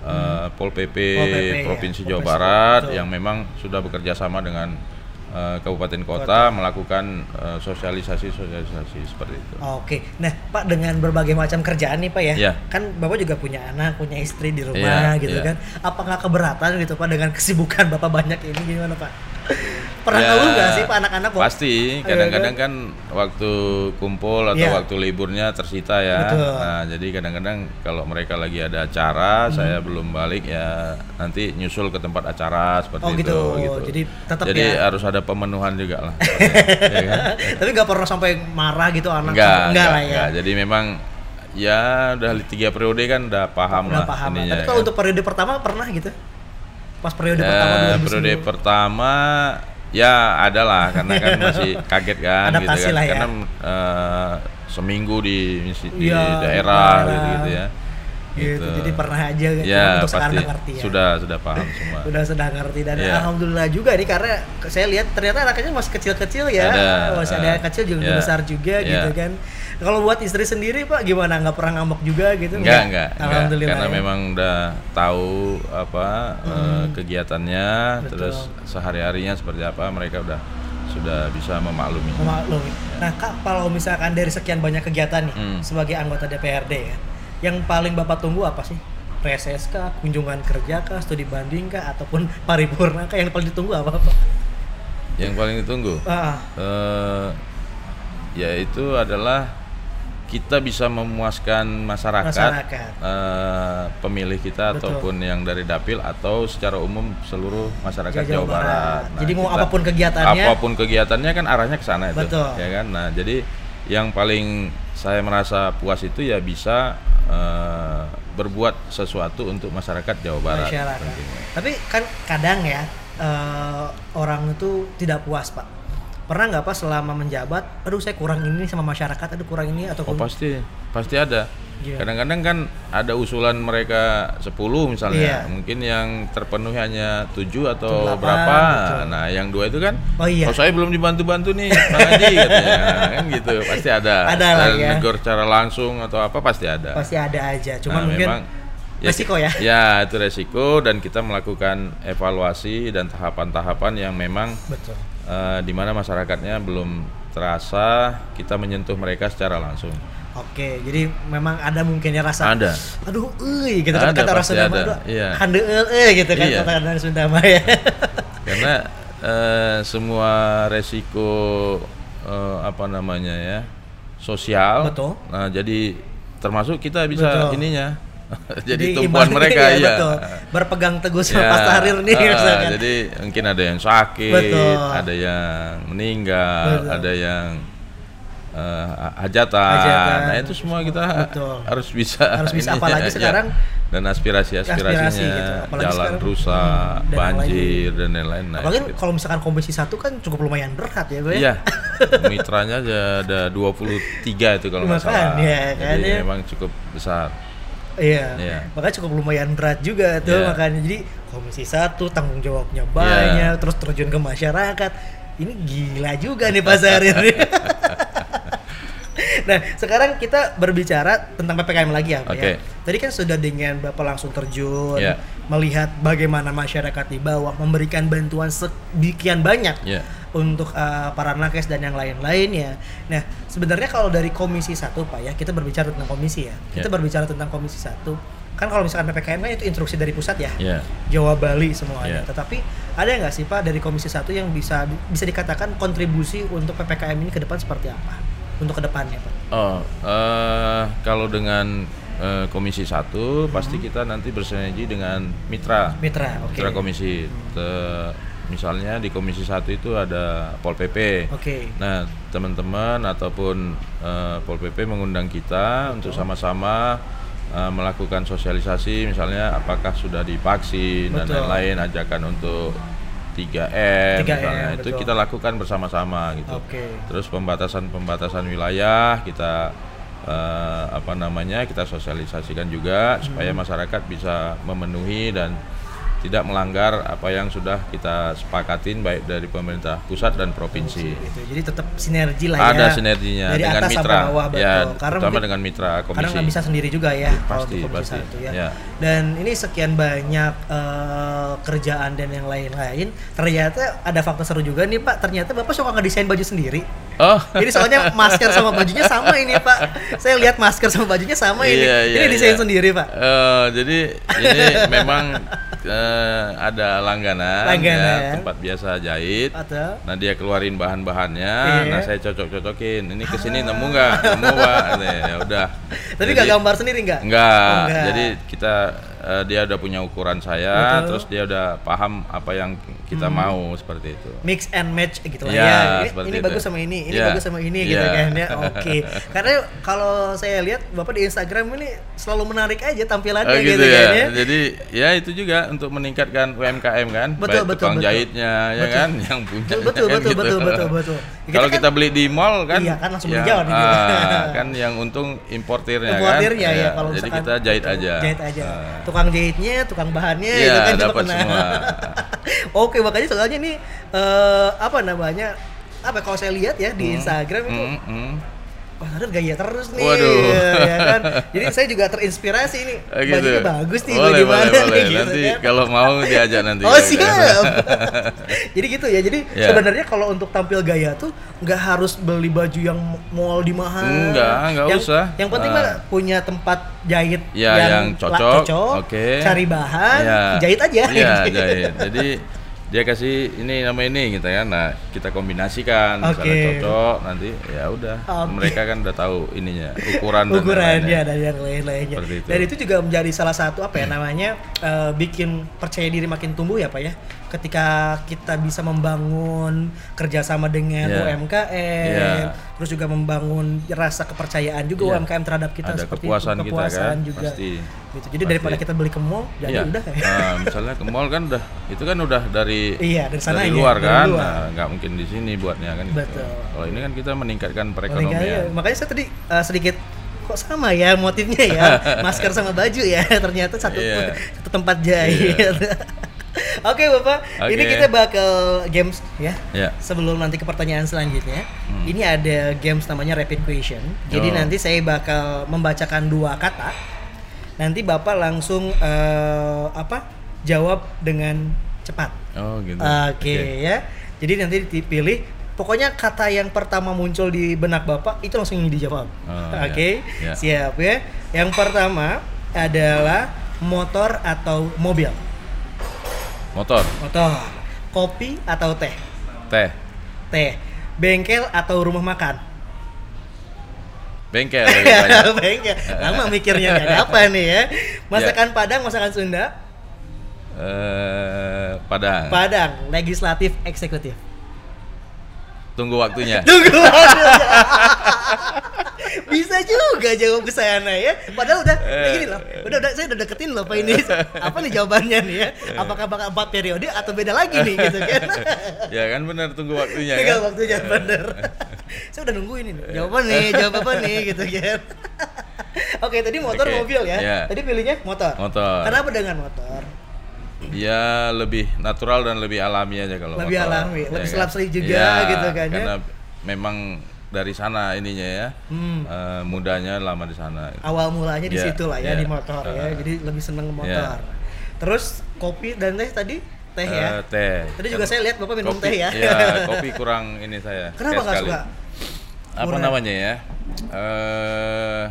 eh, Pol PP, Pol PP, ya, Provinsi Pol Jawa PP, Barat betul. yang memang sudah bekerja sama dengan eh, kabupaten kota, melakukan eh, sosialisasi sosialisasi seperti itu. Oke, nah Pak dengan berbagai macam kerjaan nih Pak ya, Iya. kan Bapak juga punya anak, punya istri di rumah Iya, gitu iya. kan. Apa nggak keberatan gitu Pak dengan kesibukan Bapak banyak ini gimana Pak? Pernah Ya, ngeluh nggak sih Pak anak-anak? Pasti, kadang-kadang kan waktu kumpul atau Iya. waktu liburnya tersita ya. Betul. Nah, jadi kadang-kadang kalau mereka lagi ada acara, saya belum balik ya nanti nyusul ke tempat acara seperti Oh, itu. gitu. Jadi tetap Jadi ya. harus ada pemenuhan juga lah. ya kan? Tapi nggak pernah sampai marah gitu anak? Enggak, enggak lah ya. enggak. Jadi memang ya udah tiga periode kan udah paham Udah lah paham. ininya. Tapi kalau ya. untuk periode pertama pernah gitu? Pas periode Ya, pertama 2010. periode pertama ya ada lah karena kan masih kaget kan gitu Adaptasi kan lah ya. karena eh, seminggu di di Iya, daerah daerah. gitu gitu ya Gitu. Jadi pernah aja gitu. ya untuk sekarang pasti udah ngerti ya. sudah sudah paham semua udah sudah ngerti dan Iya. alhamdulillah juga nih karena saya lihat ternyata anaknya masih kecil-kecil ya Ada, masih ada yang kecil juga iya. besar juga Iya. gitu kan kalau buat istri sendiri pak gimana nggak pernah ngamuk juga gitu enggak enggak, enggak. alhamdulillah karena ya. memang udah tahu apa eh, kegiatannya Betul. terus sehari harinya seperti apa mereka udah sudah bisa memaklumi Memaklumi. Nah, Kak, kalau misalkan dari sekian banyak kegiatan nih Hmm. sebagai anggota DPRD ya, yang paling Bapak tunggu apa sih? Reses kah, kunjungan kerja kah, studi banding kah, ataupun paripurna kah? Yang paling ditunggu apa, Pak? yang paling ditunggu Ah, eh yaitu adalah kita bisa memuaskan masyarakat, Masyarakat. eh, pemilih kita Betul. ataupun yang dari dapil atau secara umum seluruh masyarakat Jawa Jawa, Barat. Barat. Nah, Jadi mau kita- apa pun kegiatannya. apa pun kegiatannya kan arahnya ke sana itu, Betul. ya kan. Nah, jadi yang paling saya merasa puas itu ya bisa eh, berbuat sesuatu untuk masyarakat Jawa Barat. masyarakat. tentunya. Tapi kan kadang ya eh, orang itu tidak puas, Pak. Pernah nggak Pak selama menjabat, aduh saya kurang ini sama masyarakat, aduh kurang ini atau Oh pasti, pasti ada. Gimana? Kadang-kadang kan ada usulan mereka 10 misalnya, Iya. mungkin yang terpenuhi hanya 7 atau Delapan, berapa. betul. Nah, yang dua itu kan, Oh iya. "Oh, saya belum dibantu-bantu nih, Bang Haji," katanya. Nah, kan gitu, pasti ada. Ada lah ya. Negor secara langsung atau apa pasti ada. Pasti ada aja. Cuman Nah, mungkin memang resiko ya. Ya, itu resiko dan kita melakukan evaluasi dan tahapan-tahapan yang memang betul. eh, di mana masyarakatnya belum terasa kita menyentuh mereka secara langsung. Oke, jadi memang ada mungkinnya rasa Ada. aduh euy gitu kan Ada, kata orang pasti Sunda ada, iya. handeul euy gitu kan Iya. kata orang Sunda mah ya. Karena eh, semua resiko eh, apa namanya ya sosial. Betul. Nah, jadi termasuk kita bisa Betul. ininya. jadi tumpuan ibaratnya mereka ya, iya. betul. Berpegang teguh sama Ya, Pas Tahrir nih ah, misalkan. jadi mungkin ada yang sakit, Betul. ada yang meninggal, Betul. ada yang eh, hajatan. Hajatan. Nah itu semua kita Betul. harus bisa. Harus bisa, ininya, apalagi ya. sekarang dan aspirasi aspirasi gitu. Apalagi jalan sekarang, rusak, dan banjir dan lain-lain. Nah, Apalagi itu. kalau misalkan komisi satu kan cukup lumayan berat ya, gue. Iya, mitranya ada 23 itu kalau nggak salah. Makanya, kan, Jadi ya. memang cukup besar. Iya. Iya. Makanya cukup lumayan berat juga tuh Iya. makanya jadi komisi satu tanggung jawabnya banyak, terus terjun ke masyarakat. Ini gila juga nih Pak Zahir ini. nah, sekarang kita berbicara tentang PPKM lagi ya, Pak ya. Oke. Tadi kan sudah dengan Bapak langsung terjun, Iya. melihat bagaimana masyarakat di bawah memberikan bantuan sedemikian banyak Iya. untuk uh, para nakes dan yang lain-lainnya. Nah, sebenarnya kalau dari Komisi satu Pak ya, kita berbicara tentang komisi ya. Kita Ya. berbicara tentang Komisi satu. Kan kalau misalkan PPKM kan itu instruksi dari pusat ya. Iya. Jawa Bali semuanya. Ya. Tetapi ada nggak sih Pak dari Komisi satu yang bisa bisa dikatakan kontribusi untuk PPKM ini ke depan seperti apa? Untuk ke depannya, Pak. Oh, eh, kalau dengan eh, Komisi 1 Hmm. pasti kita nanti bersinergi dengan mitra. Mitra, oke. Mitra komisi. Te- misalnya di Komisi 1 itu ada Pol PP. Oke. Nah, teman-teman ataupun eh, Pol PP mengundang kita untuk sama-sama melakukan sosialisasi misalnya apakah sudah divaksin dan Betul. lain-lain ajakan untuk 3M, 3M, misalnya itu betul. kita lakukan bersama-sama gitu. Oke. Terus pembatasan-pembatasan wilayah kita eh, apa namanya kita sosialisasikan juga supaya Hmm. masyarakat bisa memenuhi dan tidak melanggar apa yang sudah kita sepakatin baik dari pemerintah pusat dan provinsi. Gitu. Jadi tetap sinergi lah ya. Ada sinerginya dari dengan atas mitra, sampai bawah betul. ya Karena terutama dengan mitra Karena komisi. nggak bisa sendiri juga ya kalau Pasti, komisi pasti. satu ya. Ya. Dan ini sekian banyak eh, kerjaan dan yang lain-lain. Ternyata ada fakta seru juga nih Pak. Ternyata Bapak suka ngedesain baju sendiri. Oh, Jadi soalnya masker sama bajunya sama ini Pak. Saya lihat masker sama bajunya sama ini. Iya, iya, ini desain iya. sendiri Pak. Eh, jadi ini memang eh, ada langganan, Langganan. ya, tempat biasa jahit. Atau Nah dia keluarin bahan-bahannya, Iya. nah saya cocok-cocokin. Ini ke sini nemu nggak? Nemu pak? Ya udah. tapi nggak gambar sendiri nggak? Enggak. Oh, enggak. Jadi kita eh, dia udah punya ukuran saya, Betul. Terus dia udah paham apa yang kita mau seperti itu. mix and match gitu lah Ya, ya. Ini, ini bagus sama ini, ini Ya. bagus sama ini gitu Ya. kan ya. Oke. Karena kalau saya lihat Bapak di Instagram ini selalu menarik aja tampilannya Oh, gitu, gitu, ya. kan ya. Jadi ya itu juga untuk meningkatkan UMKM kan, Betul, baik betul, tukang betul. jahitnya ya Betul. kan, yang punya. Betul betul kan betul gitu. betul betul betul. Kalau kita beli di mall kan, Iya, kan langsung ya, beli jauh kita. ah, kan yang untung importirnya, Importirnya kan. ya Ya, kalau Jadi kita jahit betul, aja. Jahit aja. Ah. Tukang jahitnya, tukang bahannya Iya, itu kan dapat semua. Oke, makanya soalnya nih eh, apa namanya? Apa kalau saya lihat ya di Instagram itu Hmm, hmm. Wah, ada gaya terus nih, Waduh. ya kan? Jadi saya juga terinspirasi nih. Oh, gitu. Bajunya bagus nih, boleh, bagaimana boleh, boleh. gitu Nanti kan? kalau mau diajak nanti. Oh siap. Jadi gitu ya. Jadi Ya. sebenarnya kalau untuk tampil gaya tuh nggak harus beli baju yang mall di mahal. Enggak, enggak yang, usah. Yang penting Ah. mah punya tempat jahit Ya, yang la- cocok, oke. Cari bahan, Ya. jahit aja. Iya, jahit. Jadi dia kasih ini nama ini gitu kan. Nah, kita kombinasikan misalnya Oke. cocok nanti ya udah. Oke. Mereka kan udah tahu ininya, ukuran dan ukurannya lain-lain. dan yang lain-lainnya. Itu. Dan itu juga menjadi salah satu apa ya namanya eh, bikin percaya diri makin tumbuh ya pak ya. Ketika kita bisa membangun kerjasama dengan Iya. UMKM, Iya. terus juga membangun rasa kepercayaan juga Iya. UMKM terhadap kita Ada seperti kepuasan itu, kita kepuasan kan, juga. pasti. Gitu. Jadi Pasti. daripada kita beli ke mall, jadi Iya. udah ya. Nah, misalnya ke mall kan udah itu kan udah dari Iya, dari sana dari ya, luar dari kan. Nah, nggak mungkin di sini buatnya kan gitu. Betul. Kalau ini kan kita meningkatkan Paling nggak ya, perekonomian. makanya saya tadi eh, sedikit kok sama ya motifnya ya masker sama baju ya ternyata satu Iya. satu tempat jahit oke bapak ini Oke. kita bakal games ya Ya. sebelum nanti ke pertanyaan selanjutnya Hmm. ini ada games namanya rapid question jadi Oh. nanti saya bakal membacakan dua kata nanti bapak langsung eh, apa jawab dengan cepat Oh gitu. Oke ya. Jadi nanti dipilih pokoknya kata yang pertama muncul di benak Bapak itu langsung dijawab. Oh, Oke. ya. Ya. Siap ya. Yang pertama adalah motor atau mobil. Motor, Motor. Kopi atau teh? teh, Teh. Bengkel atau rumah makan? bengkel. Bengkel. Lama mikirnya ada apa nih ya. Masakan Padang, masakan Sunda, Eh, Padang. Padang, legislatif, eksekutif. Tunggu waktunya. Tunggu Bisa juga jawab ke sana ya. Padahal udah kayak gini loh. Udah udah saya udah deketin loh Pak ini. Apa nih jawabannya nih ya? Apakah bakal empat periode atau beda lagi nih gitu kan? ya kan benar tunggu waktunya Tinggal kan. waktunya bener. saya udah nungguin ini. Jawaban nih, jawab apa nih gitu kan. Oke, tadi motor Oke, mobil ya. iya. Tadi pilihnya motor. Motor. Kenapa dengan motor? Ya lebih natural dan lebih alami aja kalau Lebih motor. alami, lebih kan? selap-selip juga Ya, gitu kan ya. Karena memang dari sana ininya ya. Hmm. eh, mudanya lama di sana. awal mulanya di Ya, situ lah ya ya. di motor ya Uh, jadi lebih seneng motor ya. terus kopi dan teh tadi teh ya Eh, teh. tadi juga saya lihat bapak minum Kopi- teh ya Ya, kopi kurang ini saya. kenapa nggak suka Apa Kurang. namanya ya? Eh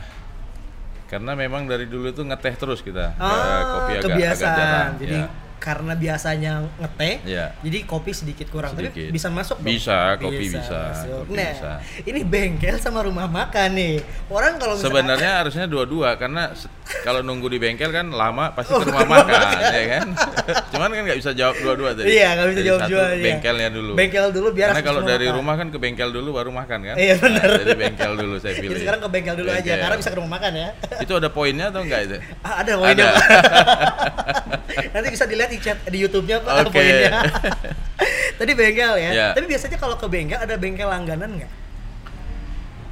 karena memang dari dulu itu ngeteh terus kita. Eh, ah kopi agak agak kebiasaan jarang. jadi ya. Karena biasanya ngeteh Ya. jadi kopi sedikit kurang tapi Sedikit. bisa masuk dong Bisa, kopi bisa, masuk. kopi nah bisa. ini bengkel sama rumah makan nih orang kalau Sebenarnya harusnya dua-dua karena kalau nunggu di bengkel kan lama pasti Oh, ke rumah rumah makan ya kan. Cuman kan nggak bisa jawab dua-dua tadi. Iya, nggak bisa Jadi jawab dua, iya. Bengkelnya dulu. bengkel dulu biar Karena kalau dari makan. rumah kan ke bengkel dulu baru makan kan. Iya, benar. Nah, jadi bengkel dulu saya pilih. jadi sekarang ke bengkel dulu aja Bengkel. karena bisa ke rumah makan ya Itu ada poinnya atau enggak itu? Ah, ada poinnya. Ada. Nanti bisa dilihat di chat di YouTube-nya Pak Oke. poinnya. Tadi bengkel ya. Ya. Tapi biasanya kalau ke bengkel ada bengkel langganan nggak?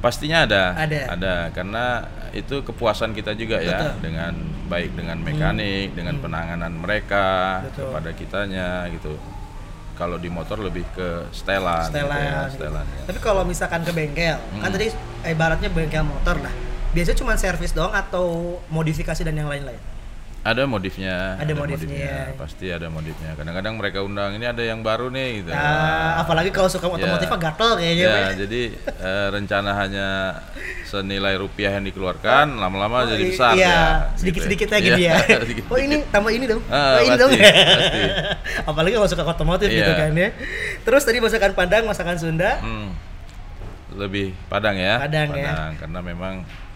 Pastinya ada. Ada. karena itu kepuasan kita juga ya Betul. Hmm. dengan baik dengan mekanik, dengan penanganan mereka Betul. kepada kitanya gitu. Kalau di motor lebih ke setelan, gitu Setelan. ya, gitu. setelan. ya. Tapi kalau misalkan ke bengkel, kan Hmm. tadi ibaratnya bengkel motor lah. Biasanya cuma servis doang atau modifikasi dan yang lain-lain? Ada modifnya. Ada modifnya. Pasti ada modifnya. Kadang-kadang mereka undang ini ada yang baru nih gitu. Ah, apalagi kalau suka otomotif mah gatel kayaknya. Ya, jadi eh, rencana hanya senilai rupiah yang dikeluarkan, lama-lama jadi i- besar iya, ya. sedikit-sedikit gitu aja dia. sedikit-sedikit. Oh ini tambah ini dong. Ah, oh ini pasti, dong. pasti. Apalagi kalau suka otomotif gitu Iya. kan ya. Terus tadi masakan Padang, masakan Sunda. Hmm. Lebih Padang ya. Padang ya. karena memang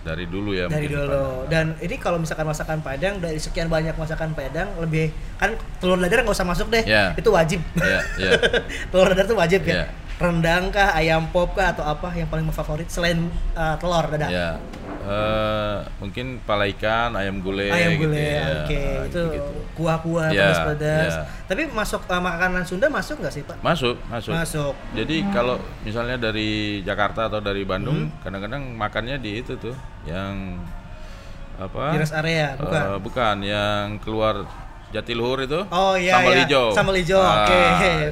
dari dulu ya. dari dulu. Padang. Dan ini kalau misalkan masakan Padang dari sekian banyak masakan Padang lebih kan telur dadar nggak usah masuk deh. Ya. Itu wajib. Ya, ya. telur dadar tuh wajib ya. Ya. Rendang kah, ayam pop kah atau apa yang paling favorit selain uh, telur dadar? Ya. Eh, mungkin pala ikan, ayam gulai. Ayam gitu gulai, ya. oke. Ah, itu gitu-gitu. kuah-kuah Ya, pedas-pedas. ya. Tapi masuk uh, makanan Sunda masuk nggak sih Pak? Masuk, masuk. Masuk. Jadi kalau misalnya dari Jakarta atau dari Bandung, Hmm. kadang-kadang makannya di itu tuh, yang apa? Di rest area, Eh, bukan? bukan, yang keluar Jatiluhur itu. Oh iya sambal iya. hijau. Sambal hijau. Ah, Oke.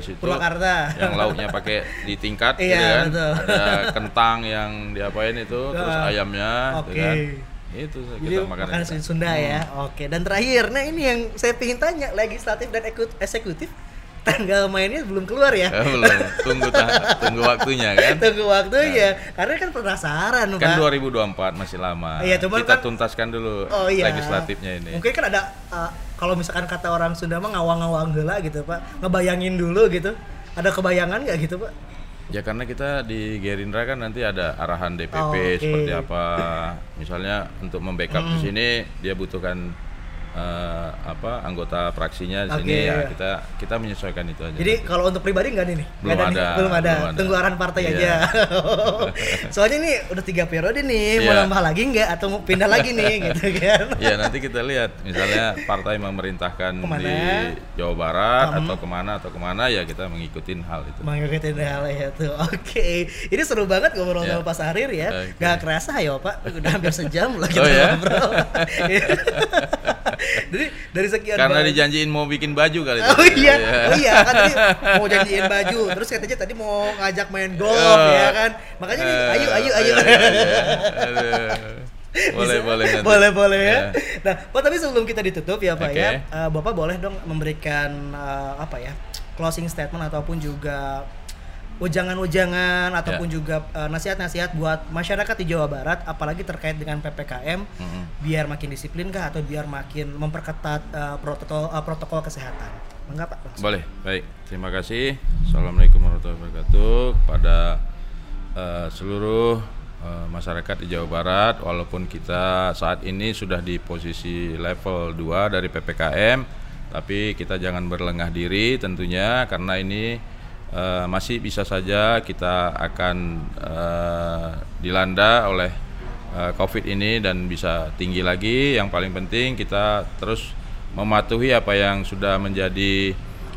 situ Purwakarta. Yang lauknya pakai ditingkat gitu Iya, kan. betul. Ada kentang yang diapain itu, terus Ah, ayamnya oke. gitu kan. Itu Jadi kita makan. makanan. Sunda ya. Oke. Dan terakhir, nah ini yang saya ingin tanya, legislatif dan ekut- eksekutif tanggal mainnya belum keluar ya? Eh, belum, tunggu ta- tunggu waktunya kan. Tunggu waktunya. Karena kan penasaran, Kan Pak. 2024 masih lama. Iya, cuman kita kan- tuntaskan dulu Oh iya. legislatifnya ini. Mungkin kan ada uh, kalau misalkan kata orang Sunda mah ngawang-ngawang heula gitu, Pak. Ngebayangin dulu gitu. Ada kebayangan nggak gitu, Pak? Ya karena kita di Gerindra kan nanti ada arahan DPP Oh, oke. seperti apa. Misalnya untuk membackup di sini dia butuhkan eh, apa anggota fraksinya di Oke. sini ya kita kita menyesuaikan itu aja. Jadi kalau untuk pribadi nggak nih? Belum nih? ada, belum ada. belum ada. Tunggu arahan partai Iya. aja. Soalnya ini udah tiga periode nih, mau Iya. nambah lagi nggak atau mau pindah lagi nih gitu kan? ya nanti kita lihat misalnya partai memerintahkan Ke mana? di Jawa Barat Hmm. atau ke mana atau ke mana ya kita mengikuti hal itu. Mengikuti hal itu. Oke, ini seru banget ngobrol Ya. sama Pak Sahrir ya. Oke. Gak kerasa ya Pak, udah hampir sejam lah kita Oh, ya? Jadi dari sekian Karena banyak- dijanjiin mau bikin baju kali Oh tadi. iya, Ya. oh iya kan tadi mau janjiin baju, terus katanya tadi mau ngajak main golf Oh. ya kan. Makanya nih, ayo ayo ayo. iya, iya. Boleh Bisa? boleh nanti. boleh boleh ya. Ya. Nah, Pak tapi sebelum kita ditutup ya Pak Oke. ya, eh, Bapak boleh dong memberikan eh, apa ya closing statement ataupun juga ujangan-ujangan ataupun Ya. juga eh, nasihat-nasihat buat masyarakat di Jawa Barat, apalagi terkait dengan ppkm, Mm-mm. biar makin disiplin kah atau biar makin memperketat eh, protokol eh, protokol kesehatan. Enggak Pak? Langsung. Boleh, baik. Terima kasih. Assalamualaikum warahmatullahi wabarakatuh. Pada eh, seluruh eh, masyarakat di Jawa Barat, walaupun kita saat ini sudah di posisi level 2 dari PPKM, tapi kita jangan berlengah diri tentunya karena ini eh, masih bisa saja kita akan eh, dilanda oleh eh, COVID ini dan bisa tinggi lagi. Yang paling penting kita terus mematuhi apa yang sudah menjadi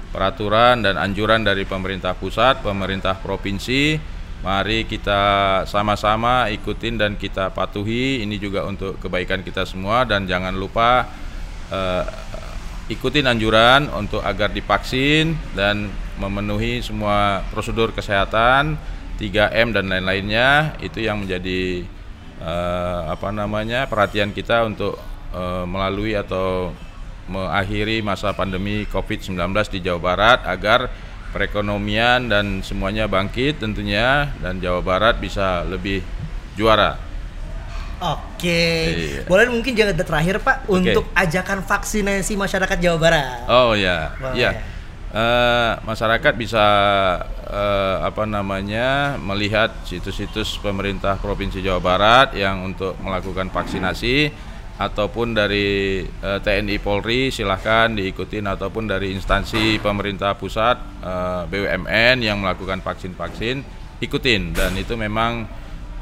peraturan dan anjuran dari pemerintah pusat, pemerintah provinsi. Mari kita sama-sama ikutin dan kita patuhi. Ini juga untuk kebaikan kita semua dan jangan lupa eh, ikutin anjuran untuk agar divaksin dan memenuhi semua prosedur kesehatan 3M dan lain-lainnya itu yang menjadi eh, apa namanya perhatian kita untuk eh, melalui atau mengakhiri masa pandemi Covid-19 di Jawa Barat agar perekonomian dan semuanya bangkit tentunya dan Jawa Barat bisa lebih juara. Oke, Iya. boleh mungkin jangan terakhir Pak Oke. untuk ajakan vaksinasi masyarakat Jawa Barat. Oh ya, Boleh. ya. Eh, masyarakat bisa eh, apa namanya melihat situs-situs pemerintah provinsi Jawa Barat yang untuk melakukan vaksinasi ataupun dari eh, TNI Polri silahkan diikutin ataupun dari instansi pemerintah pusat eh, BUMN yang melakukan vaksin-vaksin ikutin. Dan itu memang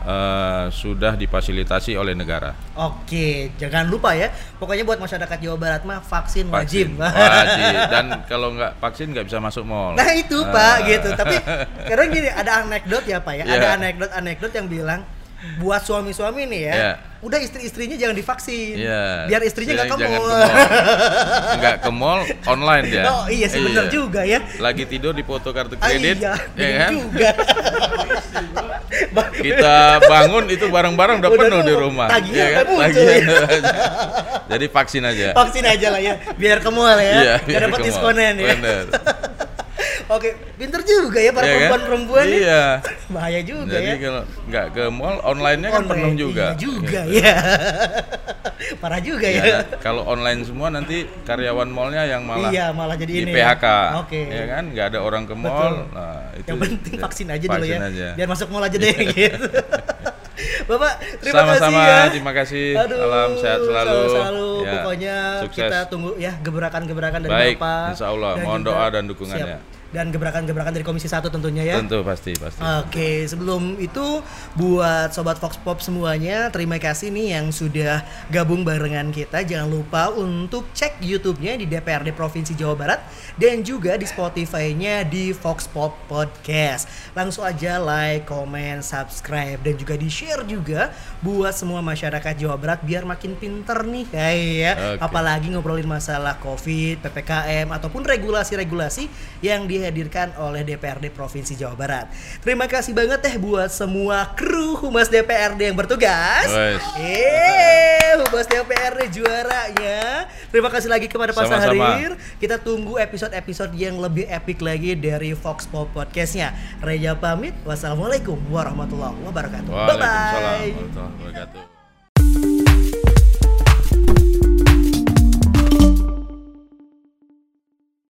eh, sudah difasilitasi oleh negara. Oke, jangan lupa ya. Pokoknya buat masyarakat Jawa Barat mah vaksin, wajib. Vaksin wajib dan kalau nggak vaksin nggak bisa masuk mall. Nah itu Ah. Pak gitu. Tapi kadang gini ada anekdot ya Pak ya. Iya. Ada anekdot-anekdot yang bilang buat suami-suami nih ya, Iya. udah istri-istrinya jangan divaksin. Iya. Biar istrinya nggak ke mall. Nggak ke mall, online dia. Oh iya sih bener juga ya. Lagi tidur di foto kartu Ah, kredit, iya, ya kan? juga. Kita bangun itu barang-barang udah, Udah penuh di rumah. Tagihan ya kan? Tagihan ya. udah. Jadi vaksin aja. vaksin aja lah ya, biar ke mall ya. Iya, Biar dapat diskonan ya. Bener. Oke, pinter juga ya para Iya kan? perempuan-perempuan nih. Iya. Bahaya juga Jadi ya. kalau nggak ke mall, online-nya kan Online, penuh juga. Iya juga Gitu. ya. Parah juga ya. Ya, kalau online semua nanti karyawan mallnya yang malah iya, malah jadi di ini. PHK, Oke. ya kan? Nggak ada orang ke mall. Betul. Nah, itu Yang penting vaksin aja dulu vaksin ya. aja. Biar masuk mall aja deh gitu. Bapak, terima Sama-sama, kasih ya. terima kasih. Aduh, Salam sehat selalu. Selalu, selalu. Ya, Pokoknya sukses. kita tunggu ya gebrakan-gebrakan dari Baik, Bapak. insya Allah. Mohon doa dan dukungannya. Siap. Dan gebrakan-gebrakan dari Komisi 1 tentunya ya. Tentu pasti pasti. Oke, sebelum itu buat sobat Fox Pop semuanya, terima kasih nih yang sudah gabung barengan kita. Jangan lupa untuk cek YouTube-nya di DPRD Provinsi Jawa Barat dan juga di Spotify-nya di Fox Pop Podcast. Langsung aja like, comment, subscribe dan juga di-share juga buat semua masyarakat Jawa Barat biar makin pinter nih ya. Oke. Apalagi ngobrolin masalah Covid, PPKM ataupun regulasi-regulasi yang dihadirkan oleh DPRD Provinsi Jawa Barat. Terima kasih banget teh buat semua kru Humas DPRD yang bertugas. Eh, Humas DPRD juaranya. Terima kasih lagi kepada Pak Sama-sama. Sahrir. Kita tunggu episode-episode yang lebih epic lagi dari Fox Pop Podcastnya. Reja pamit. Wassalamualaikum warahmatullahi wabarakatuh. Waalaikumsalam Bye-bye. warahmatullahi wabarakatuh.